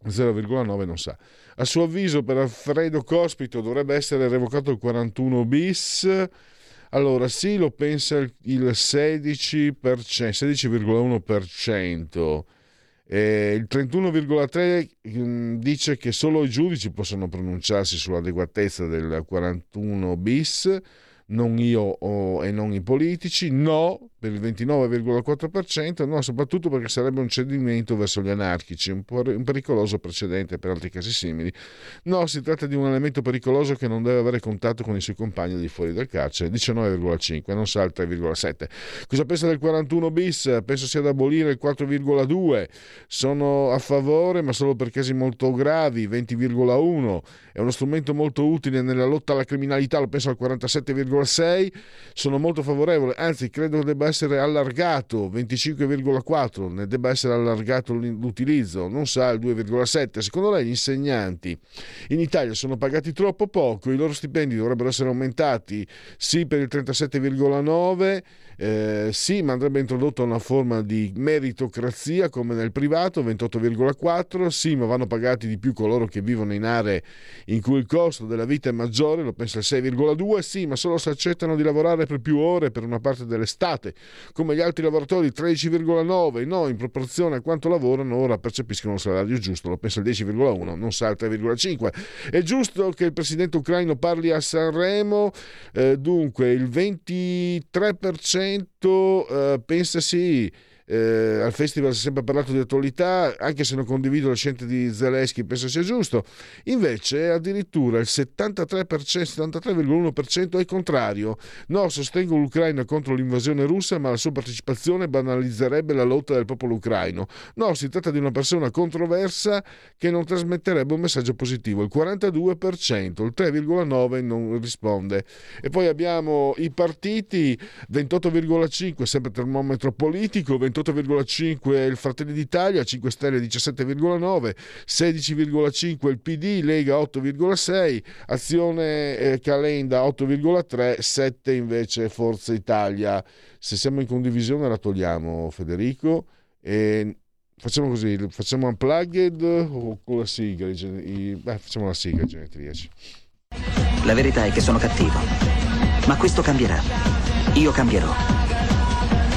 0,9 non sa. A suo avviso per Alfredo Cospito dovrebbe essere revocato il 41 bis allora, sì, lo pensa il 16%, 16,1%. Eh, il 31,3 mm, dice che solo i giudici possono pronunciarsi sull'adeguatezza del 41 bis non io o, e non i politici, no per il 29,4%, no soprattutto perché sarebbe un cedimento verso gli anarchici, un, pericoloso precedente per altri casi simili. No, si tratta di un elemento pericoloso che non deve avere contatto con i suoi compagni di fuori dal carcere, 19,5, non sa il 3,7. Cosa pensa del 41 bis? Penso sia da abolire il 4,2. Sono a favore, ma solo per casi molto gravi, 20,1. È uno strumento molto utile nella lotta alla criminalità, lo penso al 47,1 25,6 sono molto favorevole, anzi credo debba essere allargato 25,4, ne debba essere allargato l'utilizzo, non sa il 2,7. Secondo lei gli insegnanti in Italia sono pagati troppo poco, i loro stipendi dovrebbero essere aumentati sì per il 37,9 eh, sì, ma andrebbe introdotta una forma di meritocrazia come nel privato, 28,4. Sì, ma vanno pagati di più coloro che vivono in aree in cui il costo della vita è maggiore, lo pensa il 6,2. Sì, ma solo se accettano di lavorare per più ore per una parte dell'estate, come gli altri lavoratori, 13,9. No, in proporzione a quanto lavorano, ora percepiscono il salario giusto, lo pensa il 10,1, non sa il 3,5. È giusto che il presidente ucraino parli a Sanremo, eh, dunque il 23% eh, pensa sì eh, al festival si è sempre parlato di attualità, anche se non condivido le scelte di Zelensky, penso sia giusto. Invece addirittura il 73%, 73,1% è contrario. No, sostengo l'Ucraina contro l'invasione russa, ma la sua partecipazione banalizzerebbe la lotta del popolo ucraino. No, si tratta di una persona controversa che non trasmetterebbe un messaggio positivo. Il 42%, il 3,9% non risponde. E poi abbiamo i partiti, 28,5% sempre termometro politico, 28 28,5 il Fratelli d'Italia, 5 Stelle 17,9, 16,5 il PD, Lega 8,6, Azione eh, Calenda 8,3, 7 invece Forza Italia. Se siamo in condivisione la togliamo Federico e facciamo così, facciamo unplugged o con la sigla? Beh, facciamo la sigla genetriaci. La verità è che sono cattivo, ma questo cambierà. Io cambierò.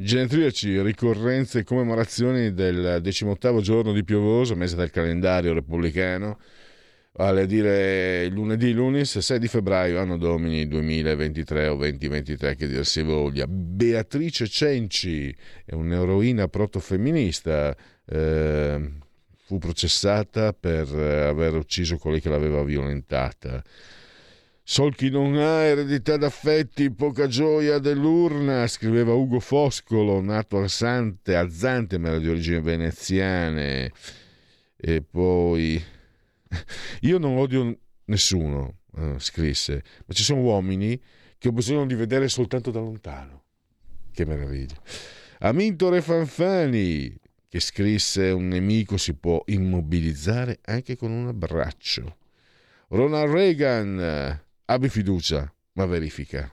Genetriaci, ricorrenze e commemorazioni del decimottavo giorno di piovoso, mese del calendario repubblicano, vale a dire lunedì, lunis, 6 di febbraio, anno domini 2023 o 2023, che dir si voglia. Beatrice Cenci è un'eroina protofemminista, eh, fu processata per aver ucciso colei che l'aveva violentata. Sol chi non ha eredità d'affetti, poca gioia dell'urna, scriveva Ugo Foscolo, nato a Sante, a Zante, ma era di origini veneziane. E poi... Io non odio nessuno, eh, scrisse, ma ci sono uomini che ho bisogno di vedere soltanto da lontano. Che meraviglia. Amintore Fanfani, che scrisse un nemico si può immobilizzare anche con un abbraccio. Ronald Reagan Abbi fiducia, ma verifica.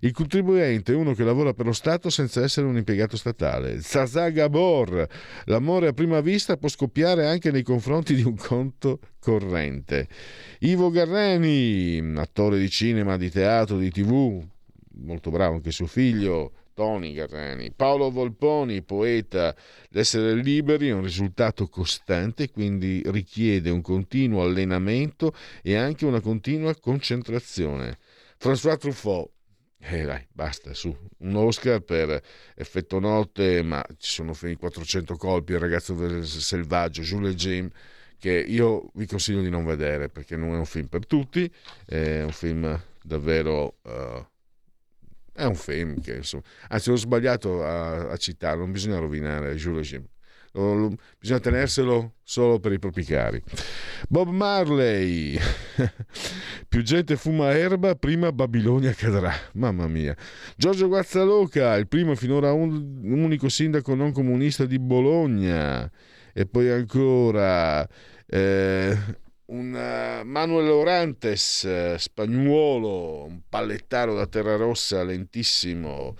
Il contribuente è uno che lavora per lo Stato senza essere un impiegato statale. Zaza Gabor. L'amore a prima vista può scoppiare anche nei confronti di un conto corrente. Ivo Garrani, attore di cinema, di teatro, di tv, molto bravo anche suo figlio, Tony Garrani. Paolo Volponi, poeta, l'essere liberi è un risultato costante, quindi richiede un continuo allenamento e anche una continua concentrazione. François Truffaut, eh dai, basta, su, un Oscar per Effetto Notte, ma ci sono finiti 400 colpi, il ragazzo selvaggio, Jules Jim, che io vi consiglio di non vedere perché non è un film per tutti, è un film davvero... Uh, è un che, insomma, anzi, ho sbagliato a, a citarlo, non bisogna rovinare Jules Jim. Bisogna tenerselo solo per i propri cari. Bob Marley. Più gente fuma erba, prima Babilonia cadrà. Mamma mia. Giorgio Guazzaloca, il primo finora un, unico sindaco non comunista di Bologna. E poi ancora eh, un uh, Manuel Orantes, uh, spagnuolo, un pallettaro da terra rossa lentissimo,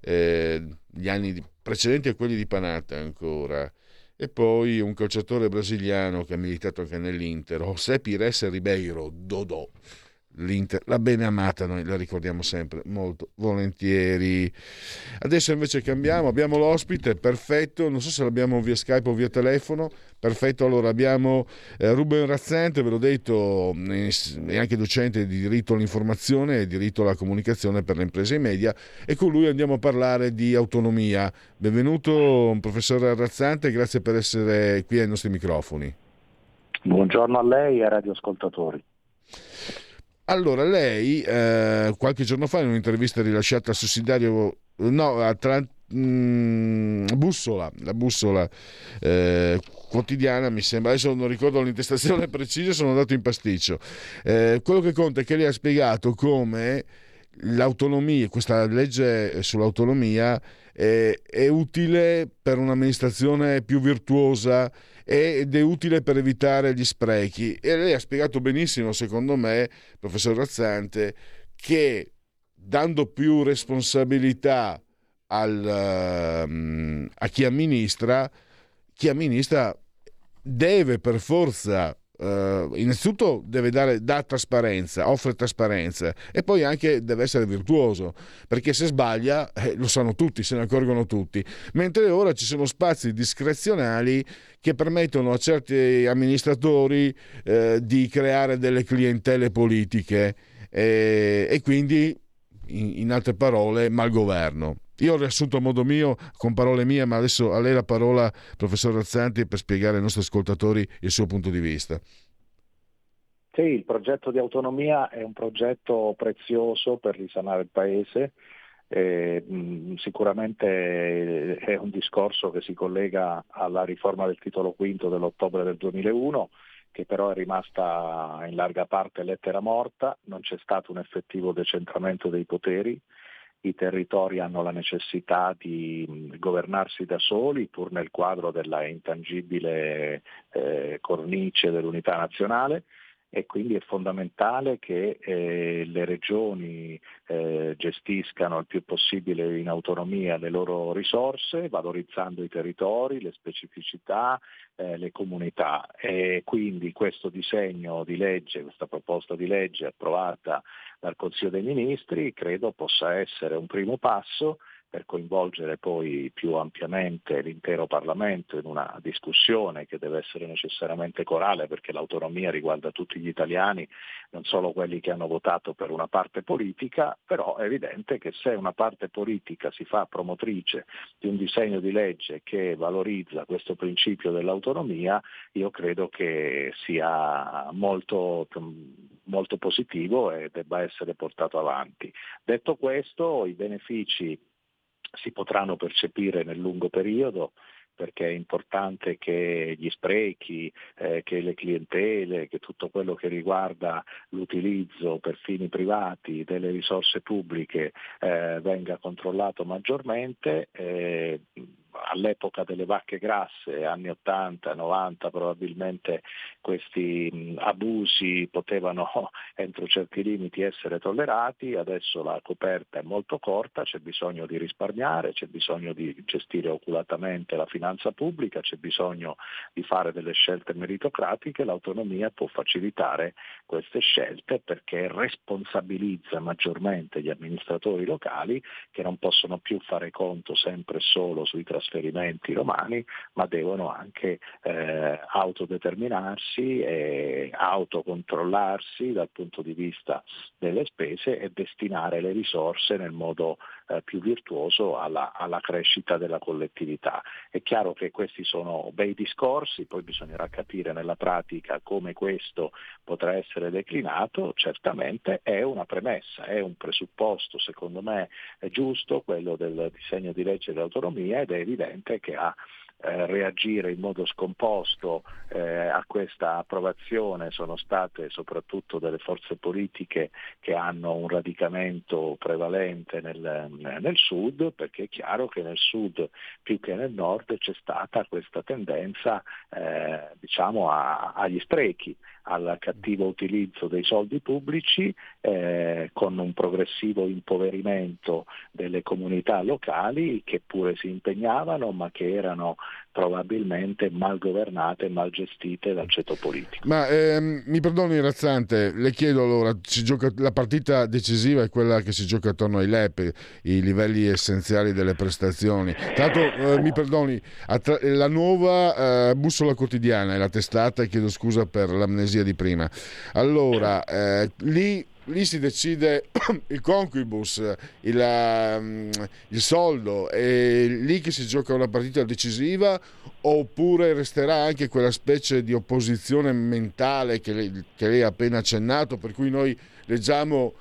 eh, gli anni precedenti a quelli di Panata ancora. E poi un calciatore brasiliano che ha militato anche nell'Inter, José Pires Ribeiro, Dodò l'Inter, la bene amata, noi la ricordiamo sempre molto volentieri. Adesso invece cambiamo, abbiamo l'ospite, perfetto, non so se l'abbiamo via Skype o via telefono, perfetto, allora abbiamo eh, Ruben Razzente, ve l'ho detto, è anche docente di diritto all'informazione e diritto alla comunicazione per le imprese e media e con lui andiamo a parlare di autonomia. Benvenuto professore Razzante, grazie per essere qui ai nostri microfoni. Buongiorno a lei e ai radioascoltatori. Allora, lei eh, qualche giorno fa in un'intervista rilasciata al sussidiario, no, a tra, mh, mm, Bussola, la Bussola eh, quotidiana, mi sembra, adesso non ricordo l'intestazione precisa, sono andato in pasticcio. Eh, quello che conta è che lei ha spiegato come l'autonomia, questa legge sull'autonomia è, è utile per un'amministrazione più virtuosa ed è utile per evitare gli sprechi. E lei ha spiegato benissimo, secondo me, professor Razzante, che dando più responsabilità al, um, a chi amministra, chi amministra deve per forza Uh, innanzitutto deve dare dà trasparenza, offre trasparenza e poi anche deve essere virtuoso perché se sbaglia eh, lo sanno tutti, se ne accorgono tutti, mentre ora ci sono spazi discrezionali che permettono a certi amministratori eh, di creare delle clientele politiche eh, e quindi in, in altre parole malgoverno. Io ho riassunto a modo mio, con parole mie, ma adesso a lei la parola, professor Razzanti, per spiegare ai nostri ascoltatori il suo punto di vista. Sì, il progetto di autonomia è un progetto prezioso per risanare il Paese. Eh, sicuramente è un discorso che si collega alla riforma del titolo quinto dell'ottobre del 2001 che però è rimasta in larga parte lettera morta, non c'è stato un effettivo decentramento dei poteri, i territori hanno la necessità di governarsi da soli pur nel quadro della intangibile eh, cornice dell'unità nazionale e quindi è fondamentale che eh, le regioni eh, gestiscano il più possibile in autonomia le loro risorse, valorizzando i territori, le specificità, eh, le comunità. E quindi questo disegno di legge, questa proposta di legge approvata dal Consiglio dei Ministri, credo possa essere un primo passo per coinvolgere poi più ampiamente l'intero Parlamento in una discussione che deve essere necessariamente corale perché l'autonomia riguarda tutti gli italiani, non solo quelli che hanno votato per una parte politica, però è evidente che se una parte politica si fa promotrice di un disegno di legge che valorizza questo principio dell'autonomia, io credo che sia molto, molto positivo e debba essere portato avanti. Detto questo, i benefici si potranno percepire nel lungo periodo perché è importante che gli sprechi, eh, che le clientele, che tutto quello che riguarda l'utilizzo per fini privati delle risorse pubbliche eh, venga controllato maggiormente. Eh, all'epoca delle vacche grasse, anni 80, 90, probabilmente questi abusi potevano entro certi limiti essere tollerati, adesso la coperta è molto corta, c'è bisogno di risparmiare, c'è bisogno di gestire oculatamente la finanza pubblica, c'è bisogno di fare delle scelte meritocratiche, l'autonomia può facilitare queste scelte perché responsabilizza maggiormente gli amministratori locali che non possono più fare conto sempre solo sui trasferimenti trasferimenti romani, ma devono anche eh, autodeterminarsi e autocontrollarsi dal punto di vista delle spese e destinare le risorse nel modo eh, più virtuoso alla, alla, crescita della collettività. È chiaro che questi sono bei discorsi, poi bisognerà capire nella pratica come questo potrà essere declinato, certamente è una premessa, è un presupposto secondo me giusto quello del disegno di legge dell'autonomia ed è evidente che ha eh, reagire in modo scomposto eh, a questa approvazione sono state soprattutto delle forze politiche che hanno un radicamento prevalente nel, nel sud, perché è chiaro che nel sud più che nel nord c'è stata questa tendenza eh, diciamo a, agli sprechi al cattivo utilizzo dei soldi pubblici eh, con un progressivo impoverimento delle comunità locali che pure si impegnavano ma che erano probabilmente mal governate mal gestite dal ceto politico. Ma ehm, mi perdoni Razzante, le chiedo allora, gioca, la partita decisiva è quella che si gioca attorno ai LEP, i livelli essenziali delle prestazioni. Tanto eh, mi perdoni, attra- la nuova eh, bussola quotidiana è la testata, e chiedo scusa per l'amnesia di prima. Allora, eh, lì lì si decide il conquibus, il, um, il, soldo, è lì che si gioca una partita decisiva oppure resterà anche quella specie di opposizione mentale che lei, che lei ha appena accennato, per cui noi leggiamo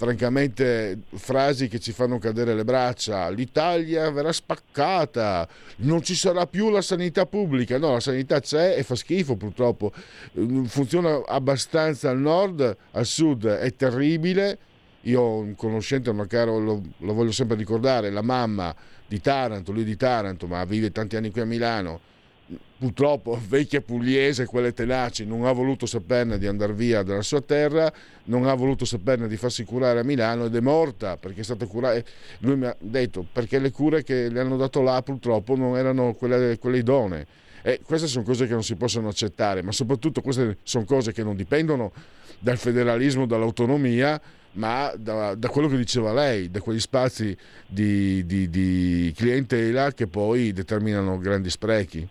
francamente frasi che ci fanno cadere le braccia. L'Italia verrà spaccata, non ci sarà più la sanità pubblica. No, la sanità c'è e fa schifo purtroppo. Funziona abbastanza al nord, al sud è terribile. Io ho un conoscente, un caro, lo, lo voglio sempre ricordare, la mamma di Taranto, lui di Taranto, ma vive tanti anni qui a Milano purtroppo vecchia pugliese, quelle tenaci, non ha voluto saperne di andare via dalla sua terra, non ha voluto saperne di farsi curare a Milano ed è morta perché è stata curata. Lui mi ha detto perché le cure che le hanno dato là purtroppo non erano quelle, quelle idonee E queste sono cose che non si possono accettare, ma soprattutto queste sono cose che non dipendono dal federalismo, dall'autonomia, ma da, da, quello che diceva lei, da quegli spazi di, di, di clientela che poi determinano grandi sprechi.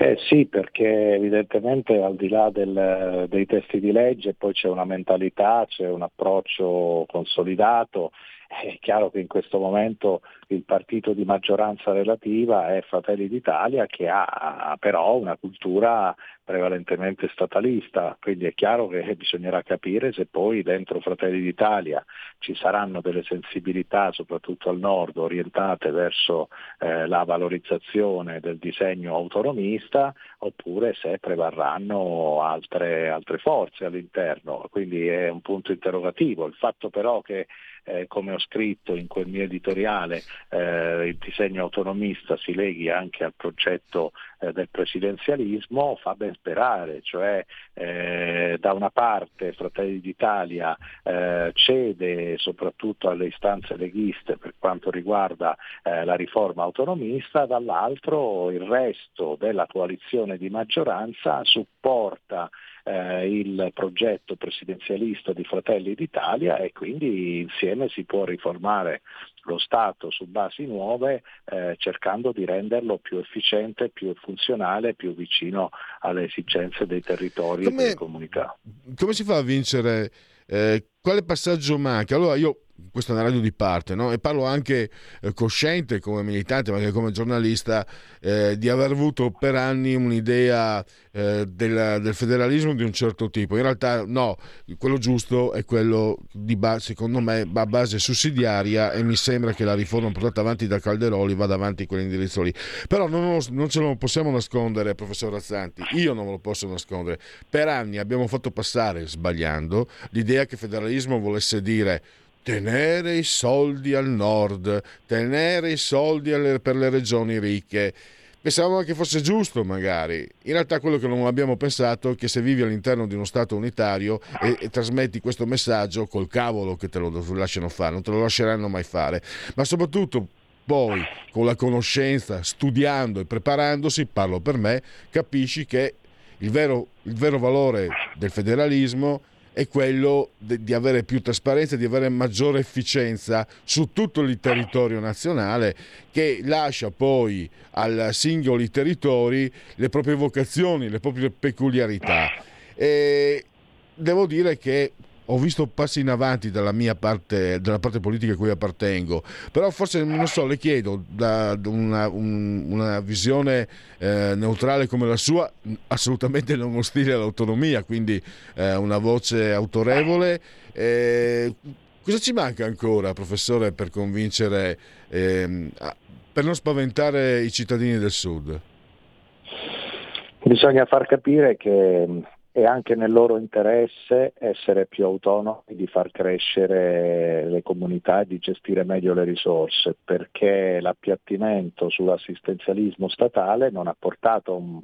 Eh sì, perché evidentemente al di là del, dei testi di legge poi c'è una mentalità, c'è un approccio consolidato è chiaro che in questo momento il partito di maggioranza relativa è Fratelli d'Italia che ha però una cultura prevalentemente statalista, quindi è chiaro che bisognerà capire se poi dentro Fratelli d'Italia ci saranno delle sensibilità, soprattutto al nord, orientate verso eh, la valorizzazione del disegno autonomista, oppure se prevarranno altre, altre forze all'interno. Quindi è un punto interrogativo. Il fatto però che eh, come ho scritto in quel mio editoriale, eh, il disegno autonomista si leghi anche al progetto eh, del presidenzialismo fa ben sperare, cioè eh, da una parte Fratelli d'Italia eh, cede soprattutto alle istanze leghiste per quanto riguarda eh, la riforma autonomista, dall'altro il resto della coalizione di maggioranza supporta eh, il progetto presidenzialista di Fratelli d'Italia e quindi insieme si può riformare lo Stato su basi nuove eh, cercando di renderlo più efficiente, più funzionale, più vicino alle esigenze dei territori come, e delle comunità. Come si fa a vincere? Eh, quale passaggio manca? Allora io questa è una radio di parte, no? e parlo anche eh, cosciente come militante, ma anche come giornalista, eh, di aver avuto per anni un'idea eh, del, del, federalismo di un certo tipo. In realtà no, quello giusto è quello di base, secondo me, a base sussidiaria e mi sembra che la riforma portata avanti da Calderoli vada avanti in quell'indirizzo lì. Però non, non ce lo possiamo nascondere, professor Razzanti, io non me lo posso nascondere. Per anni abbiamo fatto passare, sbagliando, l'idea che federalismo volesse dire tenere i soldi al nord, tenere i soldi alle, per le regioni ricche. Pensavamo che fosse giusto magari. In realtà quello che non abbiamo pensato è che se vivi all'interno di uno Stato unitario e, e trasmetti questo messaggio, col cavolo che te lo lasciano fare, non te lo lasceranno mai fare. Ma soprattutto poi con la conoscenza, studiando e preparandosi, parlo per me, capisci che il vero, il vero valore del federalismo è quello di avere più trasparenza, di avere maggiore efficienza su tutto il territorio nazionale che lascia poi ai singoli territori le proprie vocazioni, le proprie peculiarità. E devo dire che ho visto passi in avanti dalla mia parte, dalla parte politica a cui appartengo, però forse non so, le chiedo da una, un, una visione eh, neutrale come la sua, assolutamente non ostile all'autonomia, quindi eh, una voce autorevole. Eh, cosa ci manca ancora, professore, per convincere, ehm, per non spaventare i cittadini del Sud? Bisogna far capire che è anche nel loro interesse essere più autonomi, di far crescere le comunità e di gestire meglio le risorse, perché l'appiattimento sull'assistenzialismo statale non ha portato un,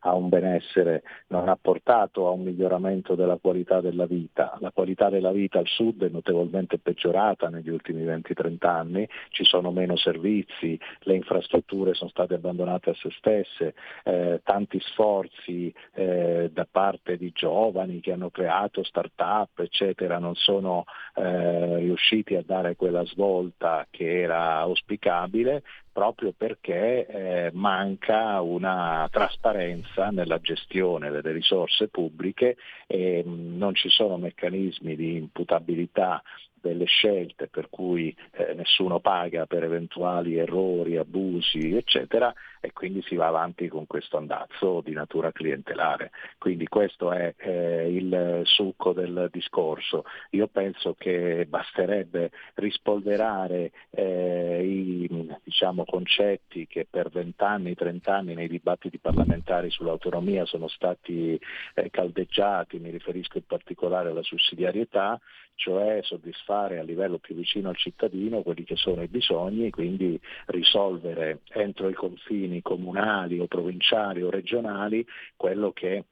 a un benessere, non ha portato a un miglioramento della qualità della vita. La qualità della vita al sud è notevolmente peggiorata negli ultimi 20-30 anni, ci sono meno servizi, le infrastrutture sono state abbandonate a se stesse, eh, tanti sforzi eh, da parte di giovani che hanno creato start-up, eccetera, non sono eh, riusciti a dare quella svolta che era auspicabile proprio perché eh, manca una trasparenza nella gestione delle risorse pubbliche e mm, non ci sono meccanismi di imputabilità delle scelte per cui eh, nessuno paga per eventuali errori, abusi, eccetera, e quindi si va avanti con questo andazzo di natura clientelare. Quindi questo è eh, il succo del discorso. Io penso che basterebbe rispolverare eh, i diciamo, concetti che per vent'anni, trent'anni nei dibattiti parlamentari sull'autonomia sono stati eh, caldeggiati, mi riferisco in particolare alla sussidiarietà, cioè soddisfare a livello più vicino al cittadino quelli che sono i bisogni, quindi risolvere entro i confini comunali o provinciali o regionali quello che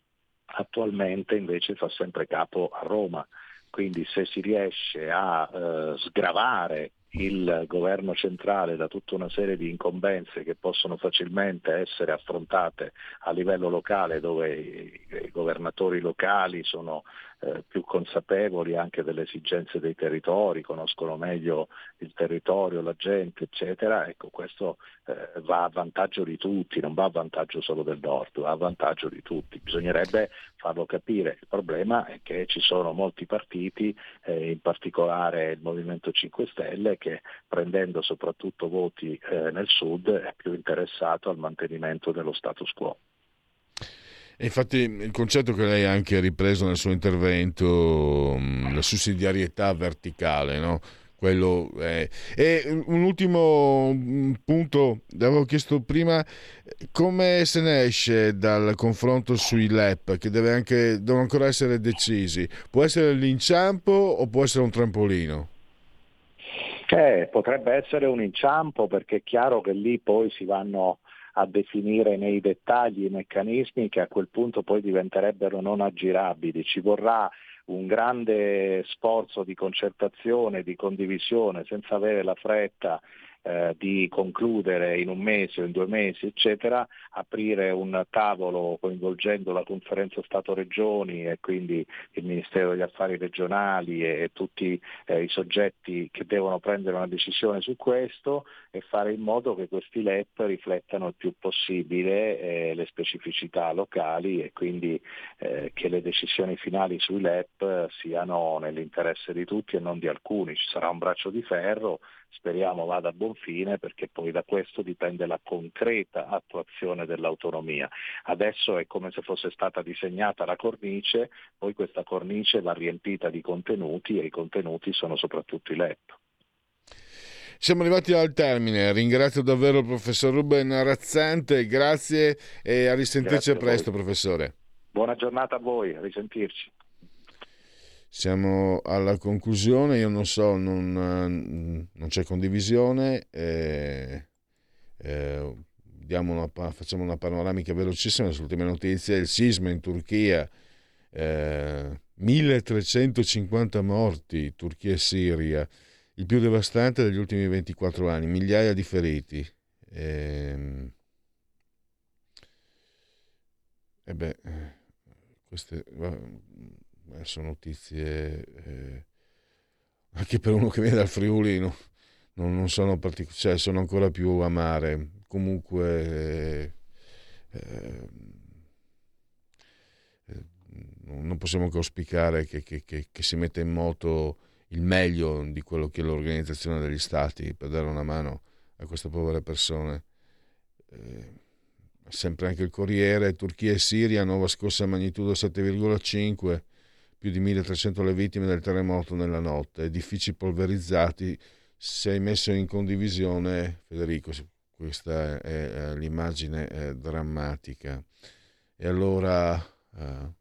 attualmente invece fa sempre capo a Roma. Quindi se si riesce a eh, sgravare il governo centrale da tutta una serie di incombenze che possono facilmente essere affrontate a livello locale dove i governatori locali sono eh, più consapevoli anche delle esigenze dei territori, conoscono meglio il territorio, la gente, eccetera, ecco questo eh, va a vantaggio di tutti, non va a vantaggio solo del nord, va a vantaggio di tutti. Bisognerebbe farlo capire. Il problema è che ci sono molti partiti, eh, in particolare il Movimento 5 Stelle, che prendendo soprattutto voti eh, nel sud è più interessato al mantenimento dello status quo. Infatti il concetto che lei ha anche ripreso nel suo intervento, mm, la sussidiarietà verticale, no? Quello è. E un ultimo mm, punto, avevo chiesto prima come se ne esce dal confronto sui LEP, che deve anche, devono ancora essere decisi. Può essere l'inciampo o può essere un trampolino? Eh, potrebbe essere un inciampo perché è chiaro che lì poi si vanno a definire nei dettagli i meccanismi che a quel punto poi diventerebbero non aggirabili. Ci vorrà un grande sforzo di concertazione, di condivisione, senza avere la fretta eh, di concludere in un mese o in due mesi, eccetera, aprire un tavolo coinvolgendo la conferenza Stato-Regioni e quindi il Ministero degli Affari Regionali e, tutti eh, i soggetti che devono prendere una decisione su questo e fare in modo che questi LEP riflettano il più possibile eh, le specificità locali e quindi eh, che le decisioni finali sui LEP siano nell'interesse di tutti e non di alcuni. Ci sarà un braccio di ferro speriamo vada a buon fine perché poi da questo dipende la concreta attuazione dell'autonomia. Adesso è come se fosse stata disegnata la cornice, poi questa cornice va riempita di contenuti e i contenuti sono soprattutto i LEP. Siamo arrivati al termine, ringrazio davvero il professor Ruben Razzante, grazie e a risentirci grazie presto a professore. Buona giornata a voi, a risentirci. Siamo alla conclusione, io non so, non, non c'è condivisione. Eh, eh, una, facciamo una panoramica velocissima sulle ultime notizie. Il sisma in Turchia, eh, 1350 morti, Turchia e Siria, il più devastante degli ultimi 24 anni, migliaia di feriti. Ehm, e beh, queste eh, sono notizie eh, anche per uno che viene dal Friuli no, non, non, sono partic- cioè sono ancora più amare comunque eh, eh, non possiamo che auspicare che, che, che, che, si metta in moto il meglio di quello che è l'organizzazione degli stati per dare una mano a queste povere persone. Eh, sempre anche il Corriere Turchia e Siria nuova scossa magnitudo 7,5 più di 1300 le vittime del terremoto nella notte, edifici polverizzati, sei messo in condivisione, Federico, questa è l'immagine è drammatica. E allora, eh,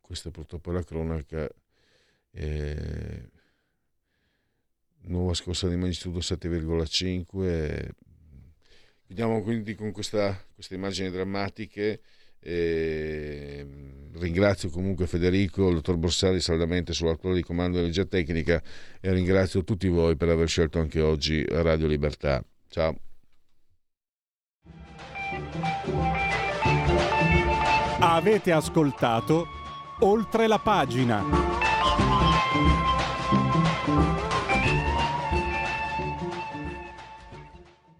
questa purtroppo è la cronaca, eh, nuova scorsa di magnitudo 7,5. Vediamo quindi con questa, queste immagini drammatiche e ringrazio comunque Federico, il dottor Borsari saldamente sull'attuale di comando di energia tecnica e ringrazio tutti voi per aver scelto anche oggi Radio Libertà. Ciao. Avete ascoltato oltre la pagina.